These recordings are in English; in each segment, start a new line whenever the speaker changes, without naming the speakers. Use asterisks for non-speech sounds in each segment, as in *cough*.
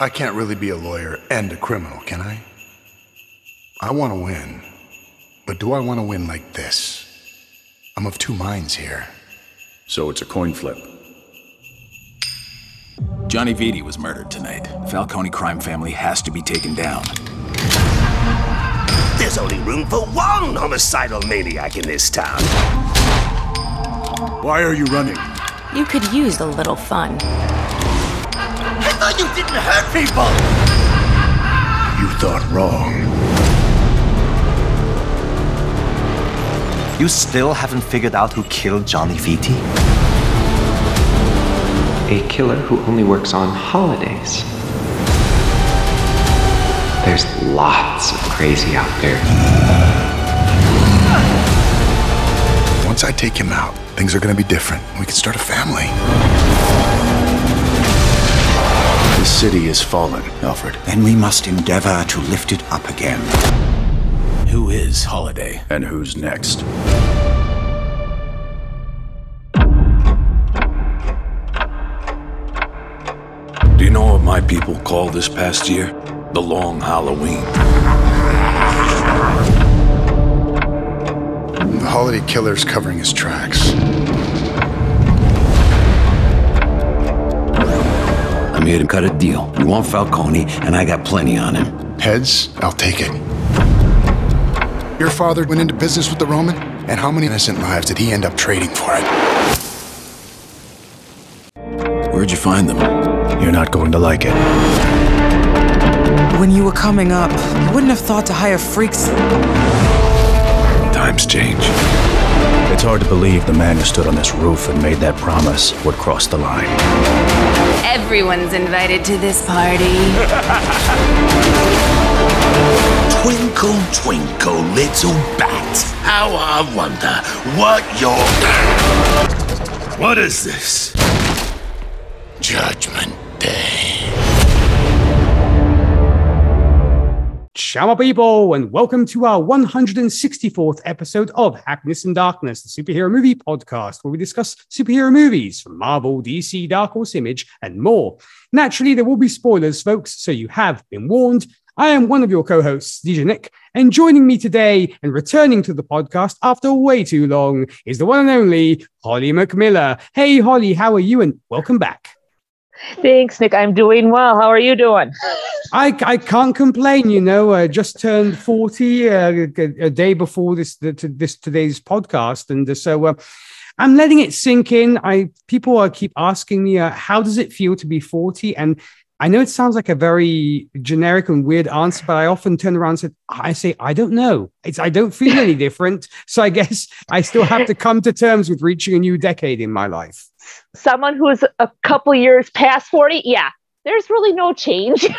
I can't really be a lawyer and a criminal, can I? I want to win. But do I want to win like this? I'm of two minds here.
So it's a coin flip.
Johnny Vitti was murdered tonight. Falcone crime family has to be taken down.
There's only room for one homicidal maniac in this town.
Why are you running?
You could use a little fun.
I thought you didn't hurt people!
You thought wrong.
You still haven't figured out who killed Johnny Vitti?
A killer who only works on holidays. There's lots of crazy out there.
Once I take him out, things are going to be different. We can start a family.
The city is fallen, Alfred.
And we must endeavor to lift it up again. Who is Holiday?
And who's next? Do you know what my people call this past year? The Long Halloween.
The holiday killer's covering his tracks.
I'm here to cut a deal. You want Falcone, and I got plenty on him.
Heads, I'll take it. Your father went into business with the Roman, and how many innocent lives did he end up trading for it?
Where'd you find them?
You're not going to like it.
When you were coming up, you wouldn't have thought to hire freaks.
Times change. It's hard to believe the man who stood on this roof and made that promise would cross the line.
Everyone's invited to this party. *laughs*
Twinkle, twinkle, little bat. How I wonder what you're. What is this? Judgment Day.
Shama people, and welcome to our 164th episode of Happiness and Darkness, the superhero movie podcast, where we discuss superhero movies from Marvel, DC, Dark Horse Image, and more. Naturally, there will be spoilers, folks, so you have been warned. I am one of your co hosts, DJ Nick, and joining me today and returning to the podcast after way too long is the one and only Holly McMiller. Hey, Holly, how are you? And welcome back.
Thanks, Nick. I'm doing well. How are you doing?
I, I can't complain. You know, I just turned forty uh, a, a day before this the, to this today's podcast, and uh, so uh, I'm letting it sink in. I people uh, keep asking me, uh, how does it feel to be forty? And I know it sounds like a very generic and weird answer, but I often turn around and say, I say, I don't know. It's I don't feel any *laughs* different. So I guess I still have to come to terms with reaching a new decade in my life.
Someone who's a couple years past 40, yeah, there's really no change. *laughs*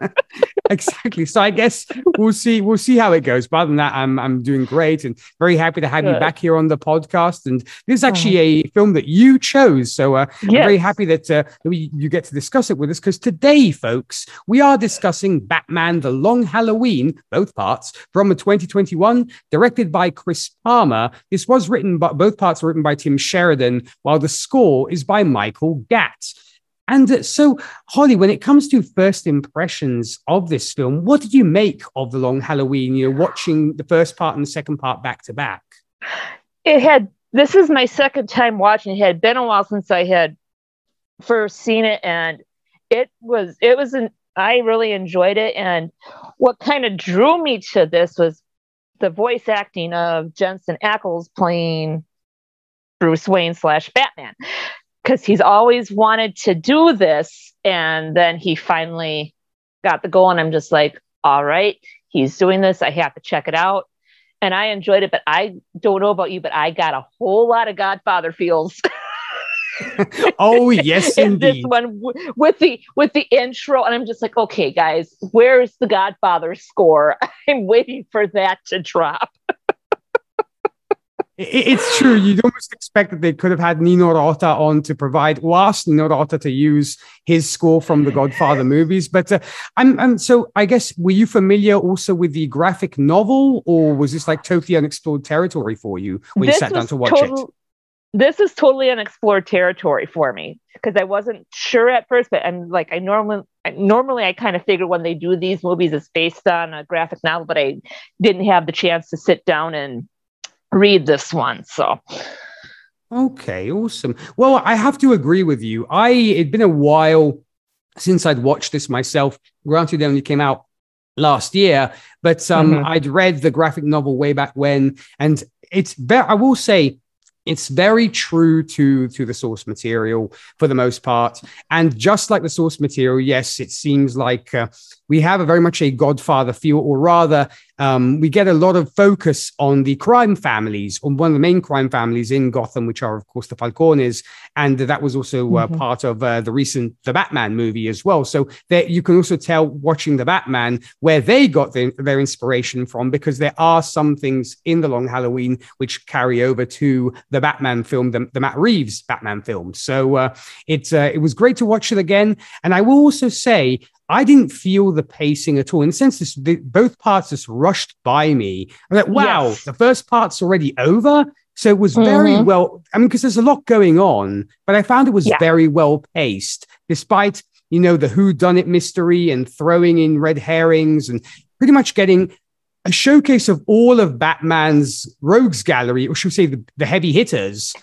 *laughs*
exactly. So I guess we'll see. We'll see how it goes. But other than that, I'm I'm doing great and very happy to have Good. you back here on the podcast. And this is actually a film that you chose. So uh, yes. I'm very happy that uh, we, you get to discuss it with us because today, folks, we are discussing Batman: The Long Halloween, both parts from 2021, directed by Chris Palmer. This was written, but both parts were written by Tim Sheridan, while the score is by Michael Gatt. And uh, so, Holly, when it comes to first impressions of this film, what did you make of The Long Halloween? You know, watching the first part and the second part back to back.
It had, this is my second time watching. It had been a while since I had first seen it, and it was, it was an, I really enjoyed it. And what kind of drew me to this was the voice acting of Jensen Ackles playing Bruce Wayne slash Batman because he's always wanted to do this. And then he finally got the goal. And I'm just like, all right, he's doing this. I have to check it out. And I enjoyed it, but I don't know about you, but I got a whole lot of Godfather feels. *laughs*
oh *laughs* yes,
in
indeed.
this one with the with the intro, and I'm just like, okay, guys, where's the Godfather score? *laughs* I'm waiting for that to drop.
It's true. You'd almost expect that they could have had Nino Rota on to provide, or asked Nino Rota to use his score from the Godfather movies. But uh, I'm, I'm, so I guess were you familiar also with the graphic novel, or was this like totally unexplored territory for you when
this
you sat down to watch
total,
it?
this is totally unexplored territory for me because I wasn't sure at first, but I'm like I normally normally I kind of figure when they do these movies it's based on a graphic novel, but I didn't have the chance to sit down and read this one. So
Okay, awesome. Well, I have to agree with you. I it'd been a while since I'd watched this myself. Granted, it only came out last year, but um, mm-hmm. I'd read the graphic novel way back when, and it's very. I will say it's very true to to the source material for the most part and just like the source material yes it seems like uh, we have a very much a godfather feel or rather um, we get a lot of focus on the crime families, on one of the main crime families in Gotham, which are, of course, the Falcones. And that was also uh, mm-hmm. part of uh, the recent The Batman movie as well. So there, you can also tell watching The Batman where they got the, their inspiration from, because there are some things in The Long Halloween which carry over to the Batman film, the, the Matt Reeves Batman film. So uh, it, uh, it was great to watch it again. And I will also say, I didn't feel the pacing at all. In the sense, this, the, both parts just rushed by me. I'm like, wow, yes. the first part's already over. So it was very mm-hmm. well. I mean, because there's a lot going on, but I found it was yeah. very well paced, despite you know the who done it mystery and throwing in red herrings and pretty much getting a showcase of all of Batman's rogues gallery, or should we say the, the heavy hitters.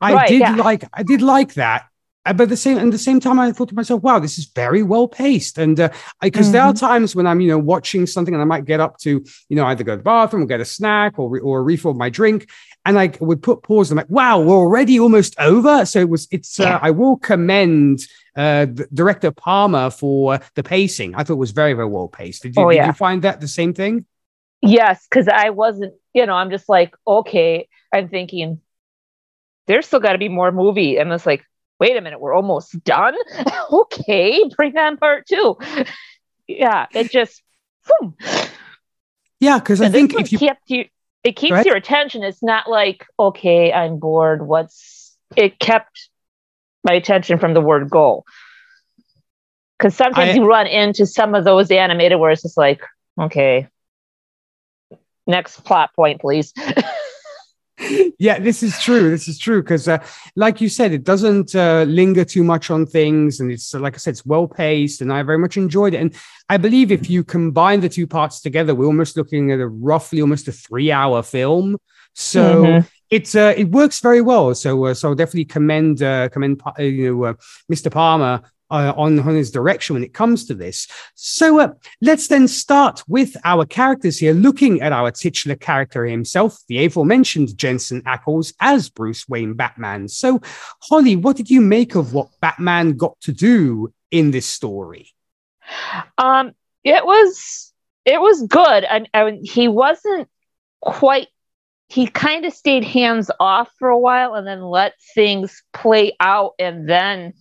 I right, did yeah. like I did like that, but the same at the same time, I thought to myself, "Wow, this is very well paced." And because uh, mm-hmm. there are mm-hmm. times when I'm, you know, watching something and I might get up to, you know, either go to the bathroom or get a snack or or refill my drink, and I would put pause. And I'm like, "Wow, we're already almost over." So it was. It's. Uh, I will commend uh, director Palmer for the pacing. I thought it was very very well paced. Did you, oh, yeah. did you find that the same thing?
Yes, because I wasn't. You know, I'm just like, okay. I'm thinking there's still got to be more movie, and it's like wait a minute, we're almost done. *laughs* okay, bring on part two. yeah, it just, boom.
Yeah, because I think if you
kept you, it keeps right? your attention. It's not like, okay, I'm bored. What's it kept my attention from the word goal? Because sometimes I, you run into some of those animated where it's just like, okay, next plot point, please. *laughs*
yeah, this is true. This is true because, uh, like you said, it doesn't uh, linger too much on things, and it's like I said, it's well paced, and I very much enjoyed it. And I believe if you combine the two parts together, we're almost looking at a roughly almost a three hour film. So mm-hmm. it's uh, it works very well. So uh, so I'll definitely commend uh, commend uh, you know uh, Mr. Palmer uh, on, on his direction when it comes to this. So uh, let's then start with our characters here, looking at our titular character himself, the aforementioned Jensen Ackles as Bruce Wayne Batman. So, Holly, what did you make of what Batman got to do in this story?
Um, it was it was good. I he wasn't quite he kind of stayed hands off for a while and then let things play out and then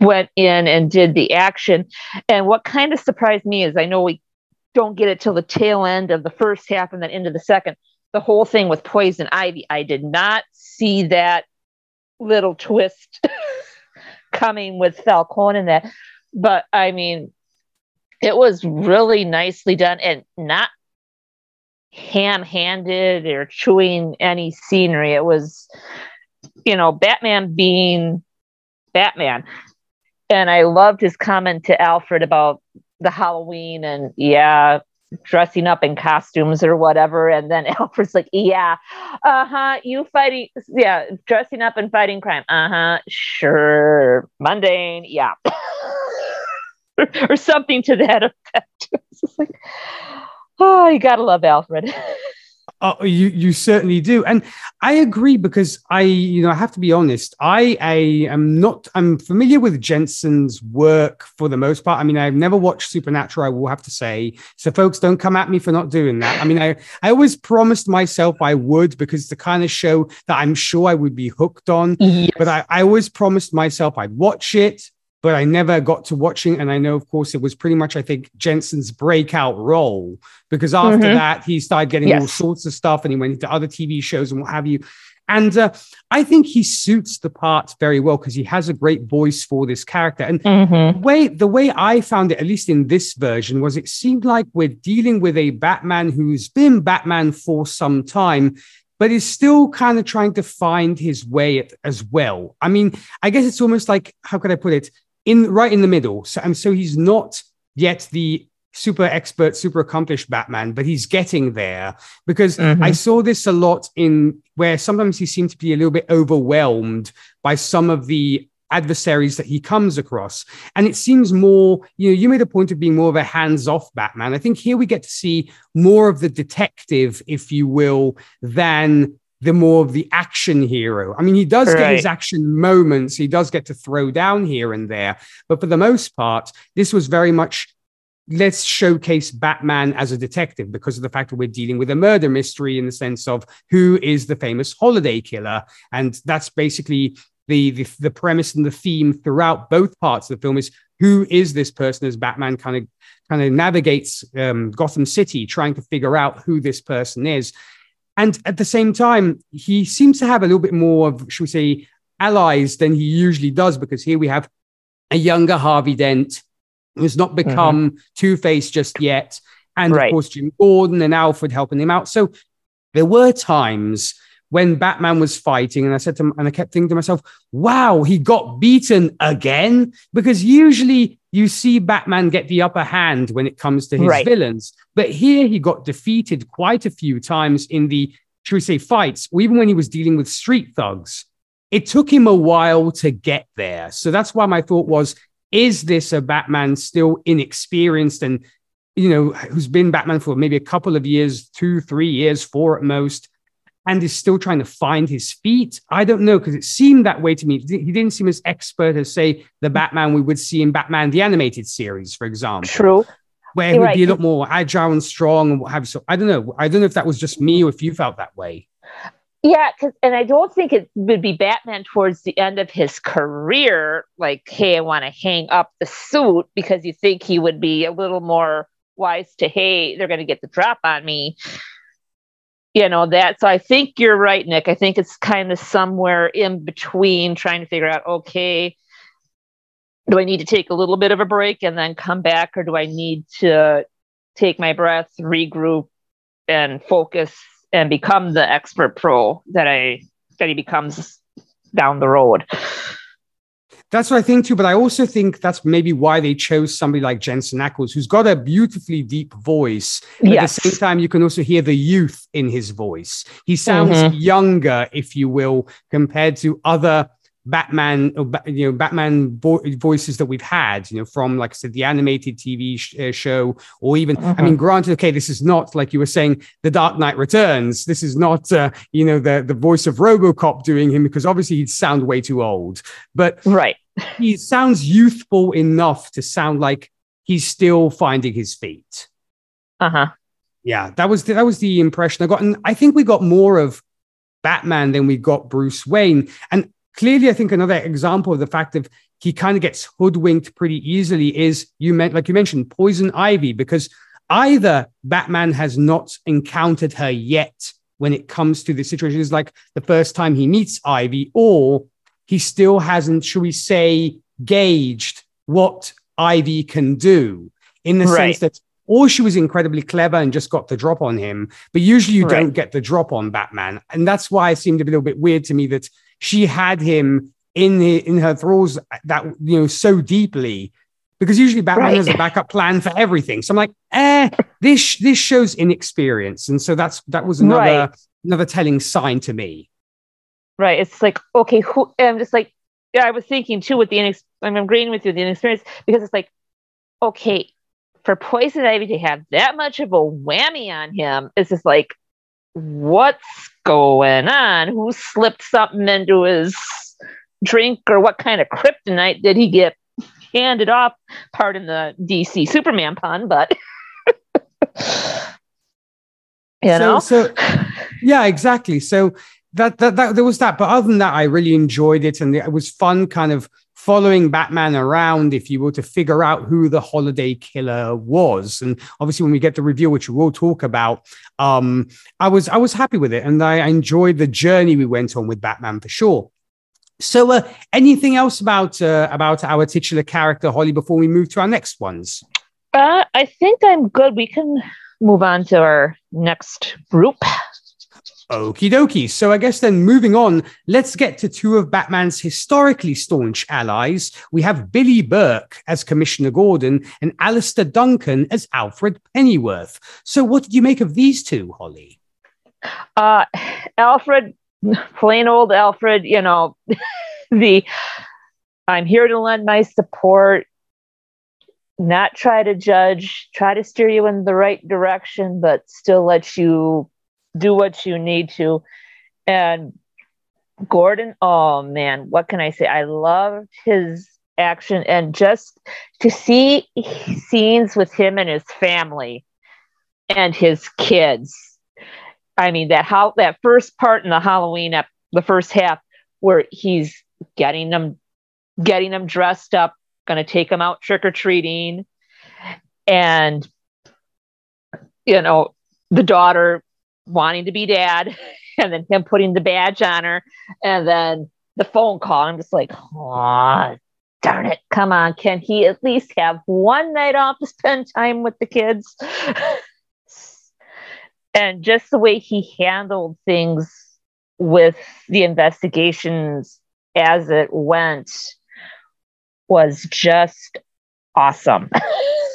went in and did the action. And what kind of surprised me is I know we don't get it till the tail end of the first half and then into the second. The whole thing with poison ivy, I did not see that little twist *laughs* coming with Falcone in that. But I mean, it was really nicely done and not ham handed or chewing any scenery. It was, you know, Batman being Batman and I loved his comment to Alfred about the Halloween and yeah, dressing up in costumes or whatever. And then *laughs* Alfred's like, yeah, uh huh, you fighting, yeah, dressing up and fighting crime. Uh huh, sure, mundane, yeah. *laughs* or something to that effect. *laughs* it's just like, oh, you gotta love Alfred.
Oh, you you certainly do, and I agree because I, you know, I have to be honest. I, I am not. I'm familiar with Jensen's work for the most part. I mean, I've never watched Supernatural. I will have to say. So, folks, don't come at me for not doing that. I mean, I I always promised myself I would because it's the kind of show that I'm sure I would be hooked on. Yes. But I, I always promised myself I'd watch it but I never got to watching. And I know, of course, it was pretty much, I think, Jensen's breakout role because after mm-hmm. that, he started getting yes. all sorts of stuff and he went into other TV shows and what have you. And uh, I think he suits the part very well because he has a great voice for this character. And mm-hmm. the way the way I found it, at least in this version, was it seemed like we're dealing with a Batman who's been Batman for some time, but is still kind of trying to find his way at, as well. I mean, I guess it's almost like how could I put it? In right in the middle. So and so he's not yet the super expert, super accomplished Batman, but he's getting there because mm-hmm. I saw this a lot in where sometimes he seemed to be a little bit overwhelmed by some of the adversaries that he comes across. And it seems more, you know, you made a point of being more of a hands off Batman. I think here we get to see more of the detective, if you will, than the more of the action hero. I mean, he does right. get his action moments, he does get to throw down here and there. But for the most part, this was very much let's showcase Batman as a detective because of the fact that we're dealing with a murder mystery in the sense of who is the famous holiday killer. And that's basically the, the, the premise and the theme throughout both parts of the film is who is this person as Batman kind of kind of navigates um, Gotham City, trying to figure out who this person is. And at the same time, he seems to have a little bit more of, should we say, allies than he usually does, because here we have a younger Harvey Dent who's not mm-hmm. become mm-hmm. Two Face just yet. And right. of course, Jim Gordon and Alfred helping him out. So there were times when Batman was fighting, and I said to him, and I kept thinking to myself, wow, he got beaten again. Because usually you see Batman get the upper hand when it comes to his right. villains. But here he got defeated quite a few times in the, should we say, fights, or even when he was dealing with street thugs. It took him a while to get there. So that's why my thought was is this a Batman still inexperienced and, you know, who's been Batman for maybe a couple of years, two, three years, four at most, and is still trying to find his feet? I don't know, because it seemed that way to me. He didn't seem as expert as, say, the Batman we would see in Batman, the animated series, for example.
True.
Where he would right. be a lot more agile and strong and what have you. So I don't know. I don't know if that was just me or if you felt that way.
Yeah, because and I don't think it would be Batman towards the end of his career, like, hey, I want to hang up the suit because you think he would be a little more wise to, hey, they're going to get the drop on me. You know, that. So I think you're right, Nick. I think it's kind of somewhere in between trying to figure out, okay, do I need to take a little bit of a break and then come back, or do I need to take my breath, regroup, and focus and become the expert pro that I that he becomes down the road.
That's what I think too, but I also think that's maybe why they chose somebody like Jensen Ackles, who's got a beautifully deep voice. Yes. At the same time, you can also hear the youth in his voice. He sounds mm-hmm. younger, if you will, compared to other Batman, you know, Batman vo- voices that we've had, you know, from like I said, the animated TV sh- uh, show, or even, mm-hmm. I mean, granted, okay, this is not like you were saying, The Dark Knight Returns. This is not, uh, you know, the the voice of RoboCop doing him because obviously he'd sound way too old. But
right,
he sounds youthful enough to sound like he's still finding his feet.
Uh huh.
Yeah, that was the, that was the impression I got, and I think we got more of Batman than we got Bruce Wayne. And clearly, I think another example of the fact that he kind of gets hoodwinked pretty easily is you meant, like you mentioned, Poison Ivy, because either Batman has not encountered her yet when it comes to the situation, is like the first time he meets Ivy, or he still hasn't, should we say, gauged what Ivy can do in the right. sense that or she was incredibly clever and just got the drop on him. But usually you right. don't get the drop on Batman. And that's why it seemed a little bit weird to me that she had him in the, in her thralls that you know so deeply because usually Batman right. has a backup plan for everything. So I'm like, eh, this this shows inexperience, and so that's that was another right. another telling sign to me.
Right. It's like okay, who? I'm just like, yeah, I was thinking too with the inex. I'm agreeing with you the inexperience because it's like, okay, for Poison Ivy to have that much of a whammy on him, it's just like, what's going on? Who slipped something into his drink or what kind of kryptonite did he get handed off? Pardon the DC Superman pun, but *laughs* you know.
So, so yeah, exactly. So that, that that there was that, but other than that, I really enjoyed it, and it was fun, kind of following Batman around, if you will, to figure out who the holiday killer was. And obviously, when we get the review, which we will talk about, um, I was I was happy with it, and I enjoyed the journey we went on with Batman for sure. So, uh, anything else about uh, about our titular character, Holly, before we move to our next ones?
Uh, I think I'm good. We can move on to our next group.
Okie dokie. So I guess then moving on, let's get to two of Batman's historically staunch allies. We have Billy Burke as Commissioner Gordon and Alastair Duncan as Alfred Pennyworth. So what did you make of these two, Holly?
Uh, Alfred, plain old Alfred, you know, *laughs* the I'm here to lend my support, not try to judge, try to steer you in the right direction, but still let you do what you need to. And Gordon, oh man, what can I say? I loved his action and just to see scenes with him and his family and his kids. I mean that how that first part in the Halloween ep- the first half where he's getting them getting them dressed up, going to take them out trick or treating and you know the daughter wanting to be dad *laughs* and then him putting the badge on her and then the phone call. I'm just like oh darn it. Come on. Can he at least have one night off to spend time with the kids? *laughs* And just the way he handled things with the investigations as it went was just awesome *laughs*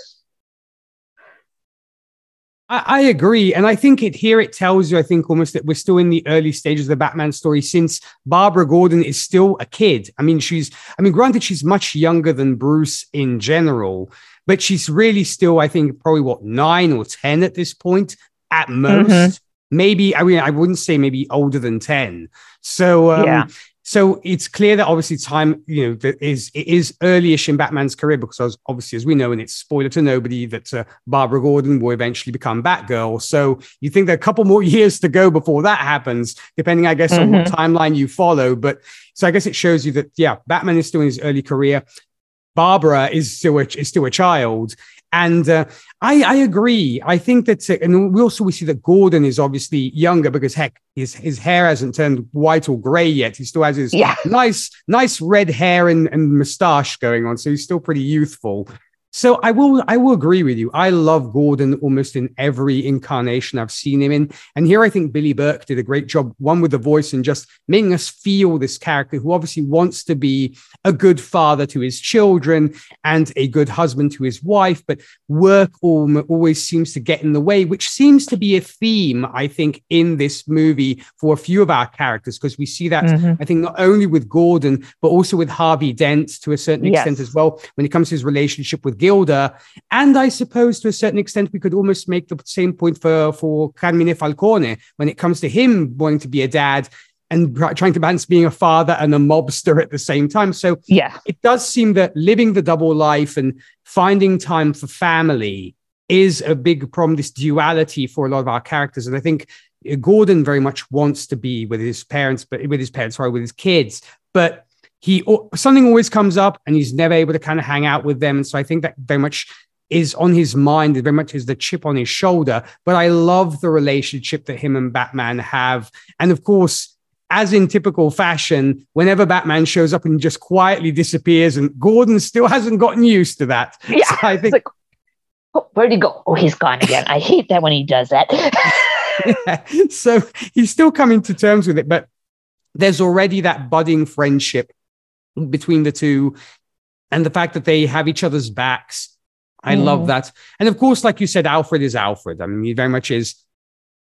I, I agree. And I think it here it tells you, I think almost that we're still in the early stages of the Batman story since Barbara Gordon is still a kid. I mean, she's, I mean, granted, she's much younger than Bruce in general, but she's really still, I think, probably what, nine or 10 at this point at most. Mm-hmm. Maybe, I mean, I wouldn't say maybe older than 10. So, um, yeah. So it's clear that obviously time, you know, that is it is earlyish in Batman's career because obviously, as we know, and it's spoiler to nobody, that uh, Barbara Gordon will eventually become Batgirl. So you think there are a couple more *laughs* years to go before that happens, depending, I guess, mm-hmm. on what mm-hmm. timeline you follow. But so I guess it shows you that yeah, Batman is still in his early career. Barbara is still a, is still a child, and uh, I, I agree. I think that, uh, and we also we see that Gordon is obviously younger because heck, his his hair hasn't turned white or gray yet. He still has his yeah. nice nice red hair and, and mustache going on, so he's still pretty youthful. So I will I will agree with you. I love Gordon almost in every incarnation I've seen him in. And here I think Billy Burke did a great job, one with the voice and just making us feel this character who obviously wants to be a good father to his children and a good husband to his wife, but work always seems to get in the way, which seems to be a theme, I think, in this movie for a few of our characters, because we see that, mm-hmm. I think, not only with Gordon, but also with Harvey Dent to a certain yes. extent as well, when it comes to his relationship with Gilda. And I suppose to a certain extent, we could almost make the same point for, for Carmine Falcone when it comes to him wanting to be a dad and trying to balance being a father and a mobster at the same time. So
yeah,
it does seem that living the double life and finding time for family is a big problem, this duality for a lot of our characters. And I think Gordon very much wants to be with his parents, but with his parents, sorry, with his kids. But he something always comes up and he's never able to kind of hang out with them. And so I think that very much is on his mind, very much is the chip on his shoulder. But I love the relationship that him and Batman have. And of course, as in typical fashion, whenever Batman shows up and just quietly disappears, and Gordon still *laughs* hasn't gotten used to that.
Yeah, so I think. Like, oh, where'd he go? Oh, he's gone again. I hate that when he does that. *laughs*
yeah. So he's still coming to terms with it, but there's already that budding friendship between the two and the fact that they have each other's backs. I mm. love that. And of course, like you said, Alfred is Alfred. I mean, he very much is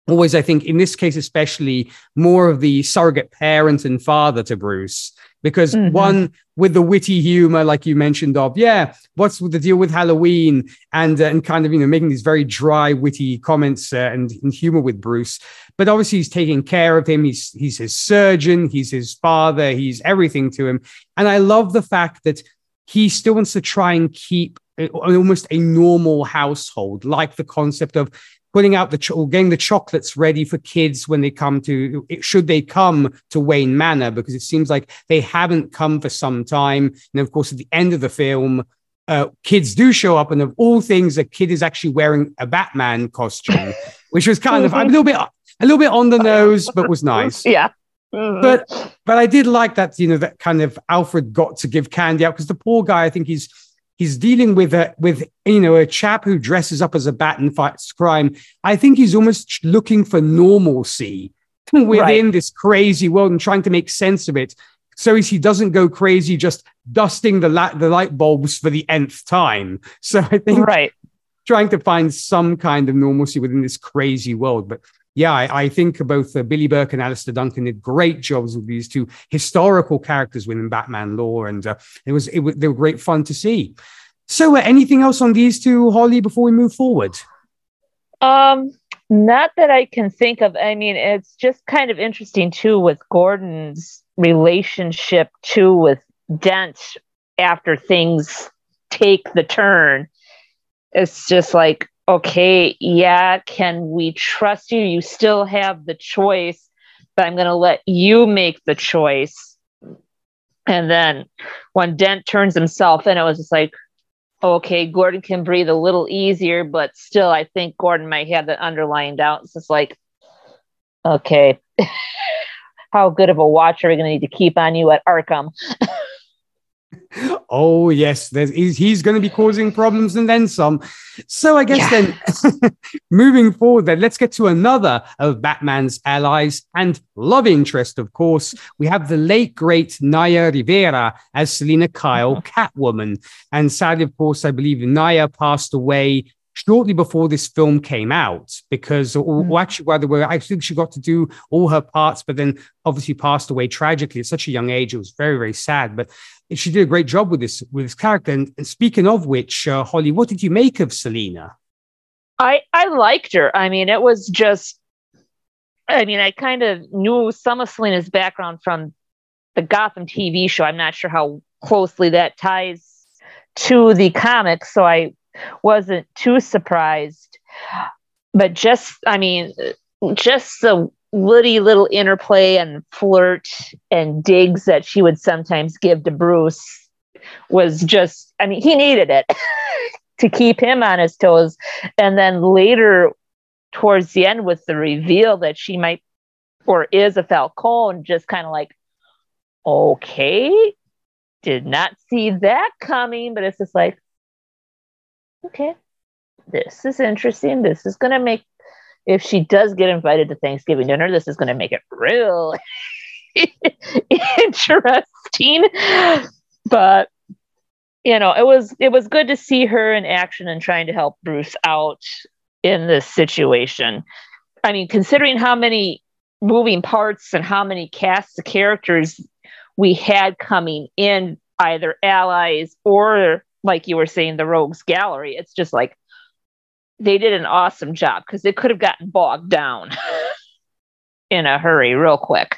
always, I think, in this case, especially more of the surrogate parent and father to Bruce. Because mm-hmm. one with the witty humor, like you mentioned, of yeah, what's the deal with Halloween, and uh, and kind of you know making these very dry, witty comments uh, and, and humor with Bruce. But obviously, he's taking care of him. He's he's his surgeon. He's his father. He's everything to him. And I love the fact that he still wants to try and keep uh, almost a normal household, like the concept of putting out the or getting the chocolates ready for kids when they come to should they come to Wayne Manor because it seems like they haven't come for some time. And of course, at the end of the film, uh, kids do show up, and of all things, a kid is actually wearing a Batman costume, *laughs* which was kind of a little bit a little bit on the nose, but was nice.
Yeah.
Mm-hmm. But but I did like that, you know, that kind of Alfred got to give candy out because the poor guy, I think he's he's dealing with a with you know a chap who dresses up as a bat and fights crime. I think he's almost looking for normalcy *laughs* within right. this crazy world and trying to make sense of it so he doesn't go crazy just dusting the, la- the light bulbs for the nth time. *laughs* So I think
right.
trying to find some kind of normalcy within this crazy world. But yeah, I, I think both uh, Billy Burke and Alastair Duncan did great jobs with these two historical characters within Batman lore, and uh, it was it was they were great fun to see. So, uh, anything else on these two, Holly, before we move forward?
Um, not that I can think of. I mean, it's just kind of interesting too with Gordon's relationship too with Dent after things take the turn. It's just like, okay, yeah, can we trust you? You still have the choice, but I'm going to let you make the choice. And then when Dent turns himself in, it was just like, okay, Gordon can breathe a little easier, but still, I think Gordon might have the underlying doubt. It's just like, okay, *laughs* how good of a watch are we going to need to keep on you at Arkham? *laughs*
oh yes, he's, he's going to be causing problems and then some. So I guess yeah. then, *laughs* moving forward, then let's get to another of Batman's allies and love interest. Of course, we have the late great Naya Rivera as Selina Kyle, mm-hmm. Catwoman, and sadly, of course, I believe Naya passed away shortly before this film came out because or, mm. or actually while they were I think she got to do all her parts but then obviously passed away tragically at such a young age it was very very sad but she did a great job with this with this character. And, and speaking of which, uh, Holly, what did you make of Selina?
I I liked her. I mean, it was just. I mean, I kind of knew some of Selina's background from the Gotham TV show. I'm not sure how closely that ties to the comics, so I wasn't too surprised. But just, I mean, just the witty little interplay and flirt and digs that she would sometimes give to Bruce was just, I mean, he needed it *laughs* to keep him on his toes. And then later, towards the end, with the reveal that she might or is a Falcone, just kind of like, okay, did not see that coming, but it's just like, okay, this is interesting. This is going to make if she does get invited to Thanksgiving dinner, this is going to make it real *laughs* interesting. But you know, it was it was good to see her in action and trying to help Bruce out in this situation. I mean, considering how many moving parts and how many casts of characters we had coming in, either allies or like you were saying, the rogues gallery, it's just like they did an awesome job because they could have gotten bogged down *laughs* in a hurry real quick.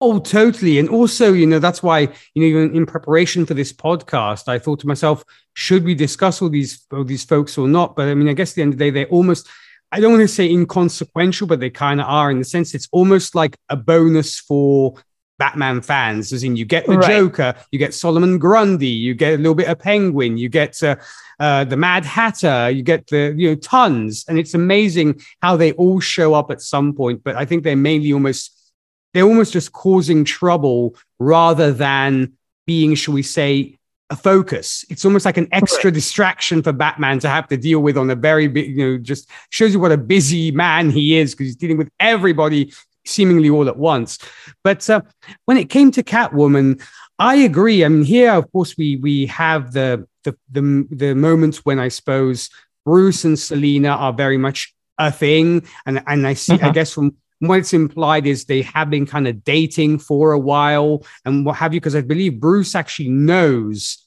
Oh, totally. And also, you know, that's why, you know, even in preparation for this podcast, I thought to myself, should we discuss all these all these folks or not? But I mean, I guess at the end of the day, they're almost I don't want to say inconsequential, but they kind of are in the sense it's almost like a bonus for Batman fans, as in you get the right. Joker, you get Solomon Grundy, you get a little bit of Penguin, you get uh, uh, the Mad Hatter, you get the you know tons, and it's amazing how they all show up at some point. But I think they're mainly almost they're almost just causing trouble rather than being, shall we say, a focus. It's almost like an extra distraction for Batman to have to deal with on a very big, you know, just shows you what a busy man he is because he's dealing with everybody seemingly all at once. But uh, when it came to Catwoman, I agree. I mean, here, of course, we we have the the the, the moments when I suppose Bruce and Selina are very much a thing, and and I see, I mm-hmm. guess from what it's implied is they have been kind of dating for a while and what have you, because I believe Bruce actually knows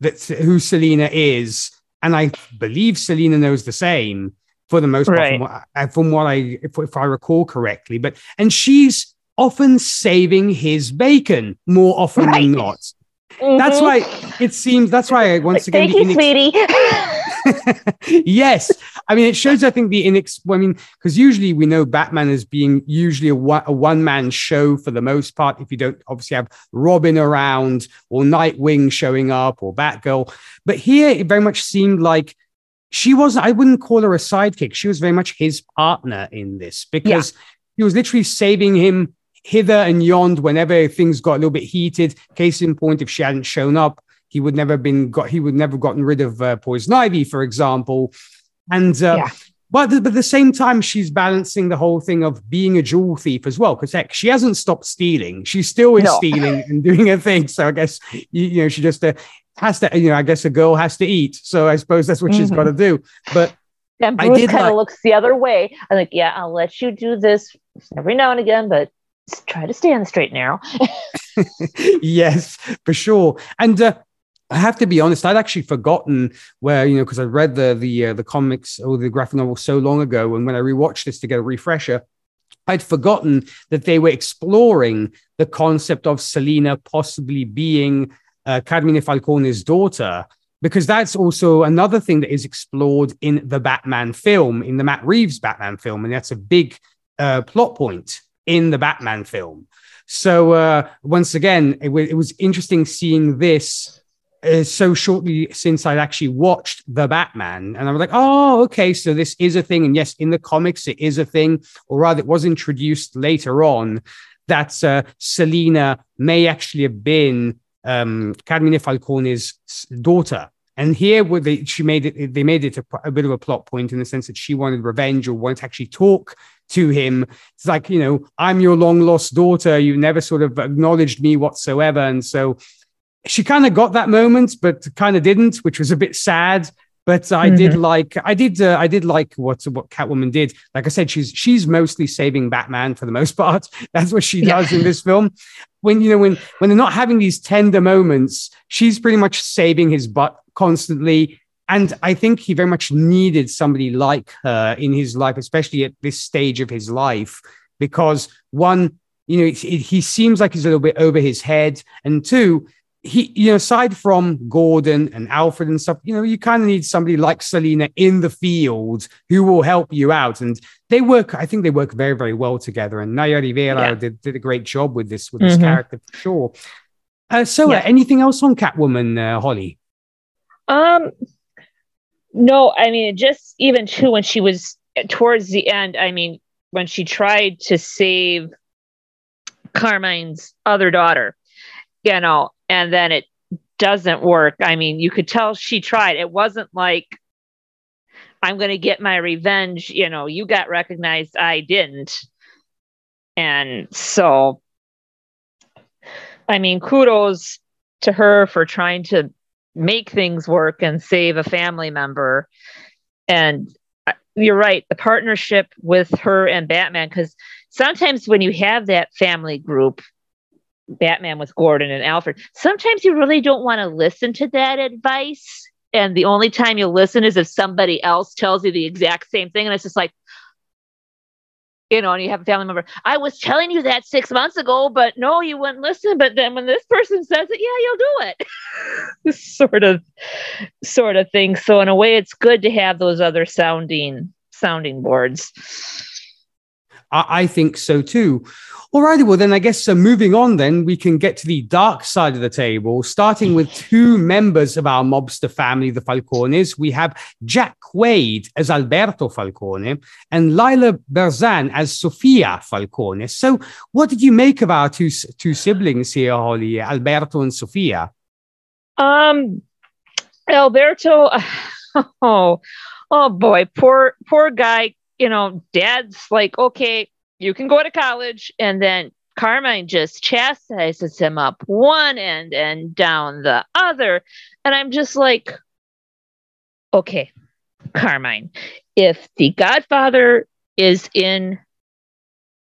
that who Selina is, and I believe Selina knows the same for the most part, right. from, what, uh, from what I, if, if I recall correctly. But and she's often saving his bacon more often right. than not. Mm-hmm. That's why it seems. That's why once again,
thank you, sweetie. *laughs*
yes, I mean it shows. I think the inex. I mean, because usually we know Batman as being usually a, one, a one man show for the most part. If you don't obviously have Robin around or Nightwing showing up or Batgirl, but here it very much seemed like she wasn't, I wouldn't call her a sidekick. She was very much his partner in this because yeah. he was literally saving him hither and yon whenever things got a little bit heated. Case in point, if she hadn't shown up, he would never been got, he would never gotten rid of uh, Poison Ivy, for example. And uh, yeah. But, but at the same time, she's balancing the whole thing of being a jewel thief as well. Because heck, she hasn't stopped stealing. She still is no. stealing and doing her thing. So I guess you, you know she just uh, has to. You know, I guess a girl has to eat. So I suppose that's what mm-hmm. she's got to do. But
and Bruce kind of like, looks the other way. I'm like, yeah, I'll let you do this every now and again, but try to stay on the straight and narrow. *laughs* *laughs*
yes, for sure. And uh, I have to be honest, I'd actually forgotten where you know because I read the the uh, the comics or the graphic novel so long ago, and when I rewatched this to get a refresher, I'd forgotten that they were exploring the concept of Selina possibly being uh, Carmine Falcone's daughter, because that's also another thing that is explored in the Batman film, in the Matt Reeves Batman film, and that's a big uh, plot point in the Batman film. So uh, once again, it, w- it was interesting seeing this uh, so shortly since I'd actually watched The Batman. And I was like, oh, okay, so this is a thing. And yes, in the comics, it is a thing, or rather, it was introduced later on that uh, Selina may actually have been um, Carmine Falcone's daughter. And here, where they, she made it. They made it a, a, bit of a plot point in the sense that she wanted revenge or wanted to actually talk to him. It's like you know, I'm your long lost daughter. You never sort of acknowledged me whatsoever, and so she kind of got that moment, but kind of didn't, which was a bit sad. But I mm-hmm. did like, I did, uh, I did like what what Catwoman did. Like I said, she's she's mostly saving Batman for the most *laughs* part. That's what she does yeah. in this film. When you know when when they're not having these tender moments, she's pretty much saving his butt constantly. And I think he very much needed somebody like her in his life, especially at this stage of his life, because one, you know, it, it, he seems like he's a little bit over his head, and two, he, you know, aside from Gordon and Alfred and stuff, you know, you kind of need somebody like Selina in the field who will help you out. And they work, I think they work very, very well together. And Naya Rivera yeah. did, did a great job with this, with this mm-hmm. character for sure. Uh, so, uh, yeah. uh, anything else on Catwoman, uh, Holly?
Um, no, I mean, just even too when she was towards the end, I mean, when she tried to save Carmine's other daughter, you know, and then it doesn't work. I mean, you could tell she tried. It wasn't like I'm going to get my revenge. You know, you got recognized, I didn't. And so, I mean, kudos to her for trying to make things work and save a family member. And uh, you're right, the partnership with her and Batman, because sometimes when you have that family group, Batman with Gordon and Alfred, sometimes you really don't want to listen to that advice. And the only time you'll listen is if somebody else tells you the exact same thing. And it's just like, you know, and you have a family member, I was telling you that six months ago, but no, you wouldn't listen. But then when this person says it, yeah, you'll do it. *laughs* sort of sort of thing. So in a way, it's good to have those other sounding sounding boards.
I, I think so too. Alrighty, well then I guess so. moving on, then we can get to the dark side of the table, starting with two members of our mobster family, the Falcones. We have Jack Quaid as Alberto Falcone and Laila Berzins as Sofia Falcone. So, what did you make of our two two siblings here, Holly, Alberto and Sofia?
Um, Alberto, *sighs* oh, oh boy, poor poor guy. You know, dad's like, okay, you can go to college and then Carmine just chastises him up one end and down the other. And I'm just like, okay, Carmine, if the Godfather is in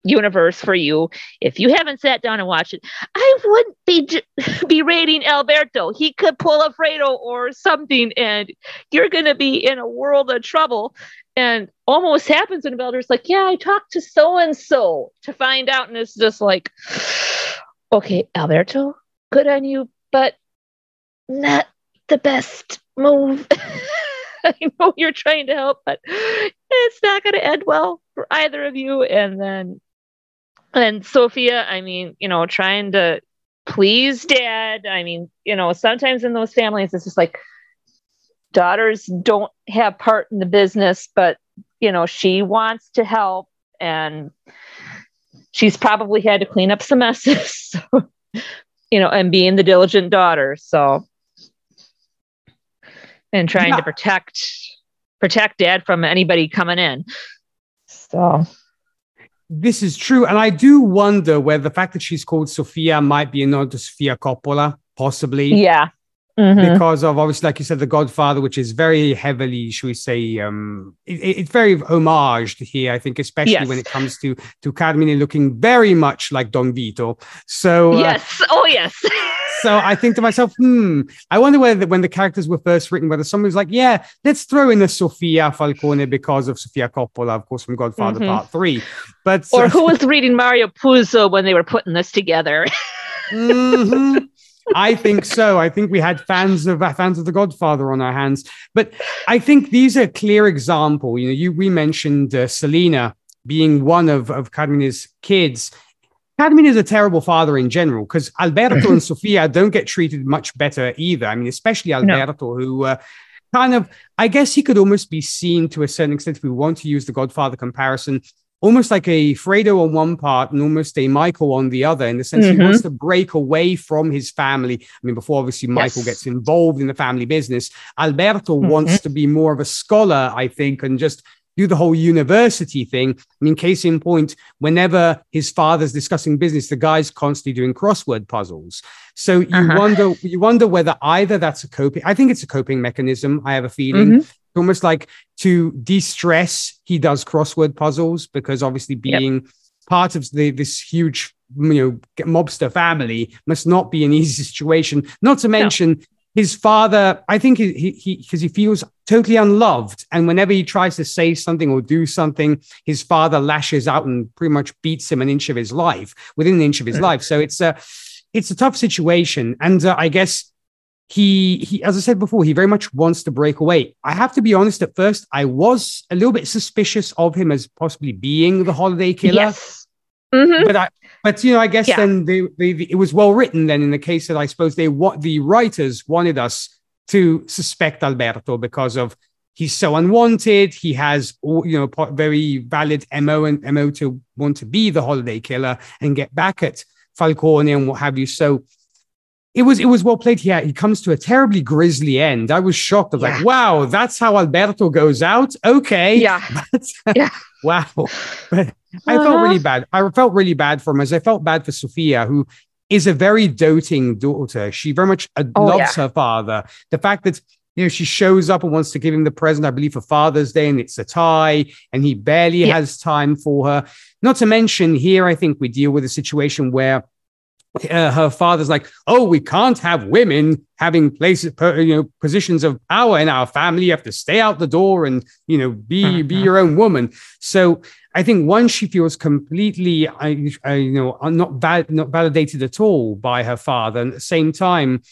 universe for you, if you haven't sat down and watched it, I wouldn't be *laughs* berating Alberto. He could pull a Fredo or something, and you're going to be in a world of trouble and almost happens when Belder's like, yeah, I talked to so and so to find out, and it's just like, *sighs* okay, Alberto, good on you, but not the best move. *laughs* I know you're trying to help, but it's not going to end well for either of you. And then, and Sofia, I mean, you know, trying to please dad. I mean, you know, sometimes in those families, it's just like, daughters don't have part in the business, but you know, she wants to help and she's probably had to clean up some *laughs* messes. So, you know, and being the diligent daughter. So and trying yeah. to protect protect dad from anybody coming in. So
this is true. And I do wonder whether the fact that she's called Sofia might be a nod to Sofia Coppola, possibly.
Yeah. Mm-hmm.
Because of obviously, like you said, The Godfather, which is very heavily, should we say, um, it, it's very homaged here. I think, especially yes. when it comes to to Carmine looking very much like Don Vito. So
uh, yes, oh yes. *laughs*
so I think to myself, hmm, I wonder whether when the characters were first written, whether someone was like, yeah, let's throw in a Sofia Falcone because of Sofia Coppola, of course, from Godfather mm-hmm. Part Three. But
or uh, who was reading Mario Puzo when they were putting this together? *laughs*
mm-hmm. I think so. I think we had fans of uh, fans of The Godfather on our hands, but I think these are a clear example. You know, you we mentioned uh, Selina being one of of Carmine's kids. Carmine is a terrible father in general because Alberto and *laughs* Sofia don't get treated much better either. I mean, especially Alberto, no. who uh, kind of, I guess he could almost be seen to a certain extent if we want to use the Godfather comparison almost like a Fredo on one part and almost a Michael on the other, in the sense mm-hmm. he wants to break away from his family. I mean, before obviously Michael yes. gets involved in the family business, Alberto mm-hmm. wants to be more of a scholar, I think, and just do the whole university thing. I mean, case in point, whenever his father's discussing business, the guy's constantly doing crossword puzzles. So you uh-huh. wonder, you wonder whether either that's a coping. I think it's a coping mechanism. I have a feeling. Mm-hmm almost like to de-stress he does crossword puzzles because obviously being yep. part of the this huge you know mobster family must not be an *laughs* easy situation not to mention no. his father i think he he because he, he feels totally unloved and whenever he tries to say something or do something his father lashes out and pretty much beats him an inch of his life within an inch of his mm. life so it's a it's a tough situation and uh, i guess he he as i said before he very much wants to break away i have to be honest at first i was a little bit suspicious of him as possibly being the holiday killer
yes. Mm-hmm.
but i but you know i guess yeah. then they, they, it was well written then in the case that i suppose they what the writers wanted us to suspect alberto because of he's so unwanted he has all, you know very valid mo and mo to want to be the holiday killer and get back at falcone and what have you so it was it was well played. Yeah, he comes to a terribly grisly end. I was shocked. I was yeah. like, wow, that's how Alberto goes out. Okay.
Yeah. *laughs* yeah. *laughs*
wow. But I uh-huh. felt really bad. I felt really bad for him as I felt bad for Sofia, who is a very doting daughter. She very much oh, loves yeah. her father. The fact that you know she shows up and wants to give him the present, I believe, for Father's Day, and it's a tie, and he barely yeah. has time for her. Not to mention, here I think we deal with a situation where uh, her father's like, oh, we can't have women having places, you know, positions of power in our family. You have to stay out the door and you know be mm-hmm. be your own woman. So I think once she feels completely, I, I you know, not val- not validated at all by her father, and at the same time.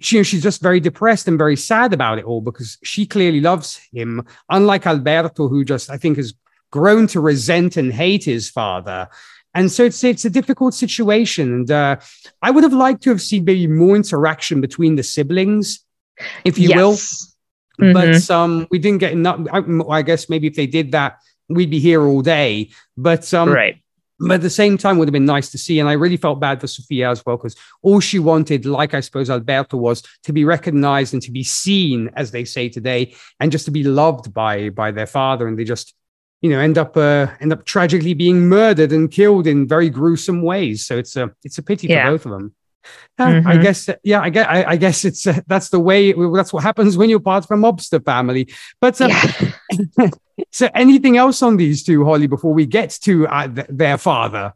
She, you know, she's just very depressed and very sad about it all because she clearly loves him, unlike Alberto, who just I think has grown to resent and hate his father. And so it's it's a difficult situation. And uh, I would have liked to have seen maybe more interaction between the siblings, if you yes. will. Mm-hmm. But um, we didn't get enough. I, I, guess maybe if they did that, we'd be here all day. But um,
right.
But at the same time, would have been nice to see. And I really felt bad for Sofia as well, because all she wanted, like I suppose Alberto was, to be recognized and to be seen, as they say today, and just to be loved by by their father. And they just you know end up uh, end up tragically being murdered and killed in very gruesome ways. So it's a it's a pity yeah. for both of them. Uh, mm-hmm. I guess yeah, I guess I, I guess it's uh, that's the way that's what happens when you're part of a mobster family. But um, yeah. *laughs* so anything else on these two, Holly, before we get to uh, th- their father?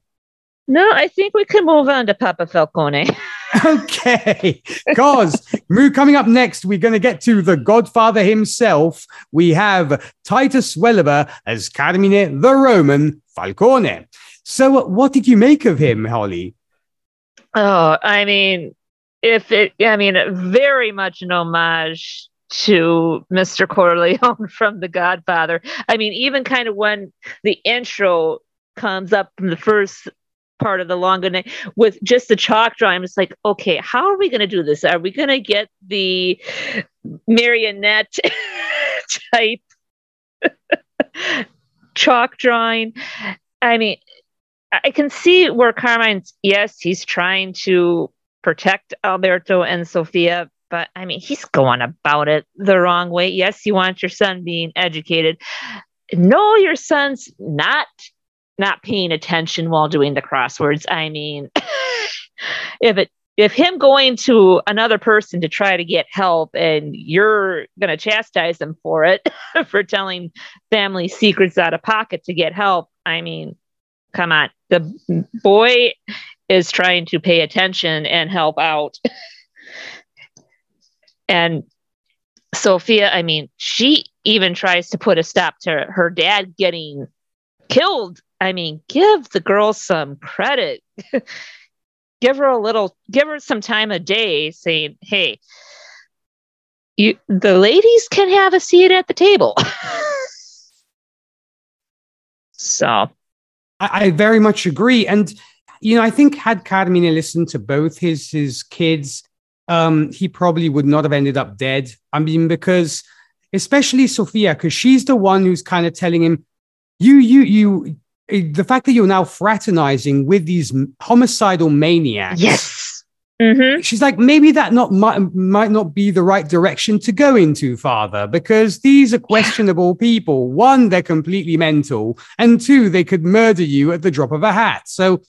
No, I think we can move on to Papa Falcone. *laughs*
okay, because coming up next, we're going to get to the Godfather himself. We have Titus Welliver as Carmine the Roman Falcone. So, what did you make of him, Holly?
Oh, I mean, if it, I mean, very much an homage to Mr. Corleone *laughs* from The Godfather. I mean, even kind of when the intro comes up from the first part of the longer night with just the chalk drawing. Just like, okay, how are we going to do this? Are we going to get the marionette *laughs* type *laughs* chalk drawing? I mean, I can see where Carmine's, yes, he's trying to protect Alberto and Sofia, but I mean, he's going about it the wrong way. Yes, you want your son being educated. No, your son's not not paying attention while doing the crosswords. I mean, *laughs* if it if him going to another person to try to get help and you're going to chastise him for it *laughs* for telling family secrets out of pocket to get help i mean come on the boy is trying to pay attention and help out *laughs* and sofia i mean she even tries to put a stop to her dad getting killed i mean give the girl some credit. *laughs* Give her a little give her some time a day saying hey you the ladies can have a seat at the table. *laughs* So. I,
I, very much agree. And you know i think had Carmine listened to both his his kids um he probably would not have ended up dead. I mean because especially sofia because she's the one who's kind of telling him you you you the fact that you're now fraternizing with these homicidal maniacs.
Yes.
Mm-hmm. She's like, maybe that not might, might not be the right direction to go into, father, because these are questionable people. One, they're completely mental, and two, they could murder you at the drop of a hat. So,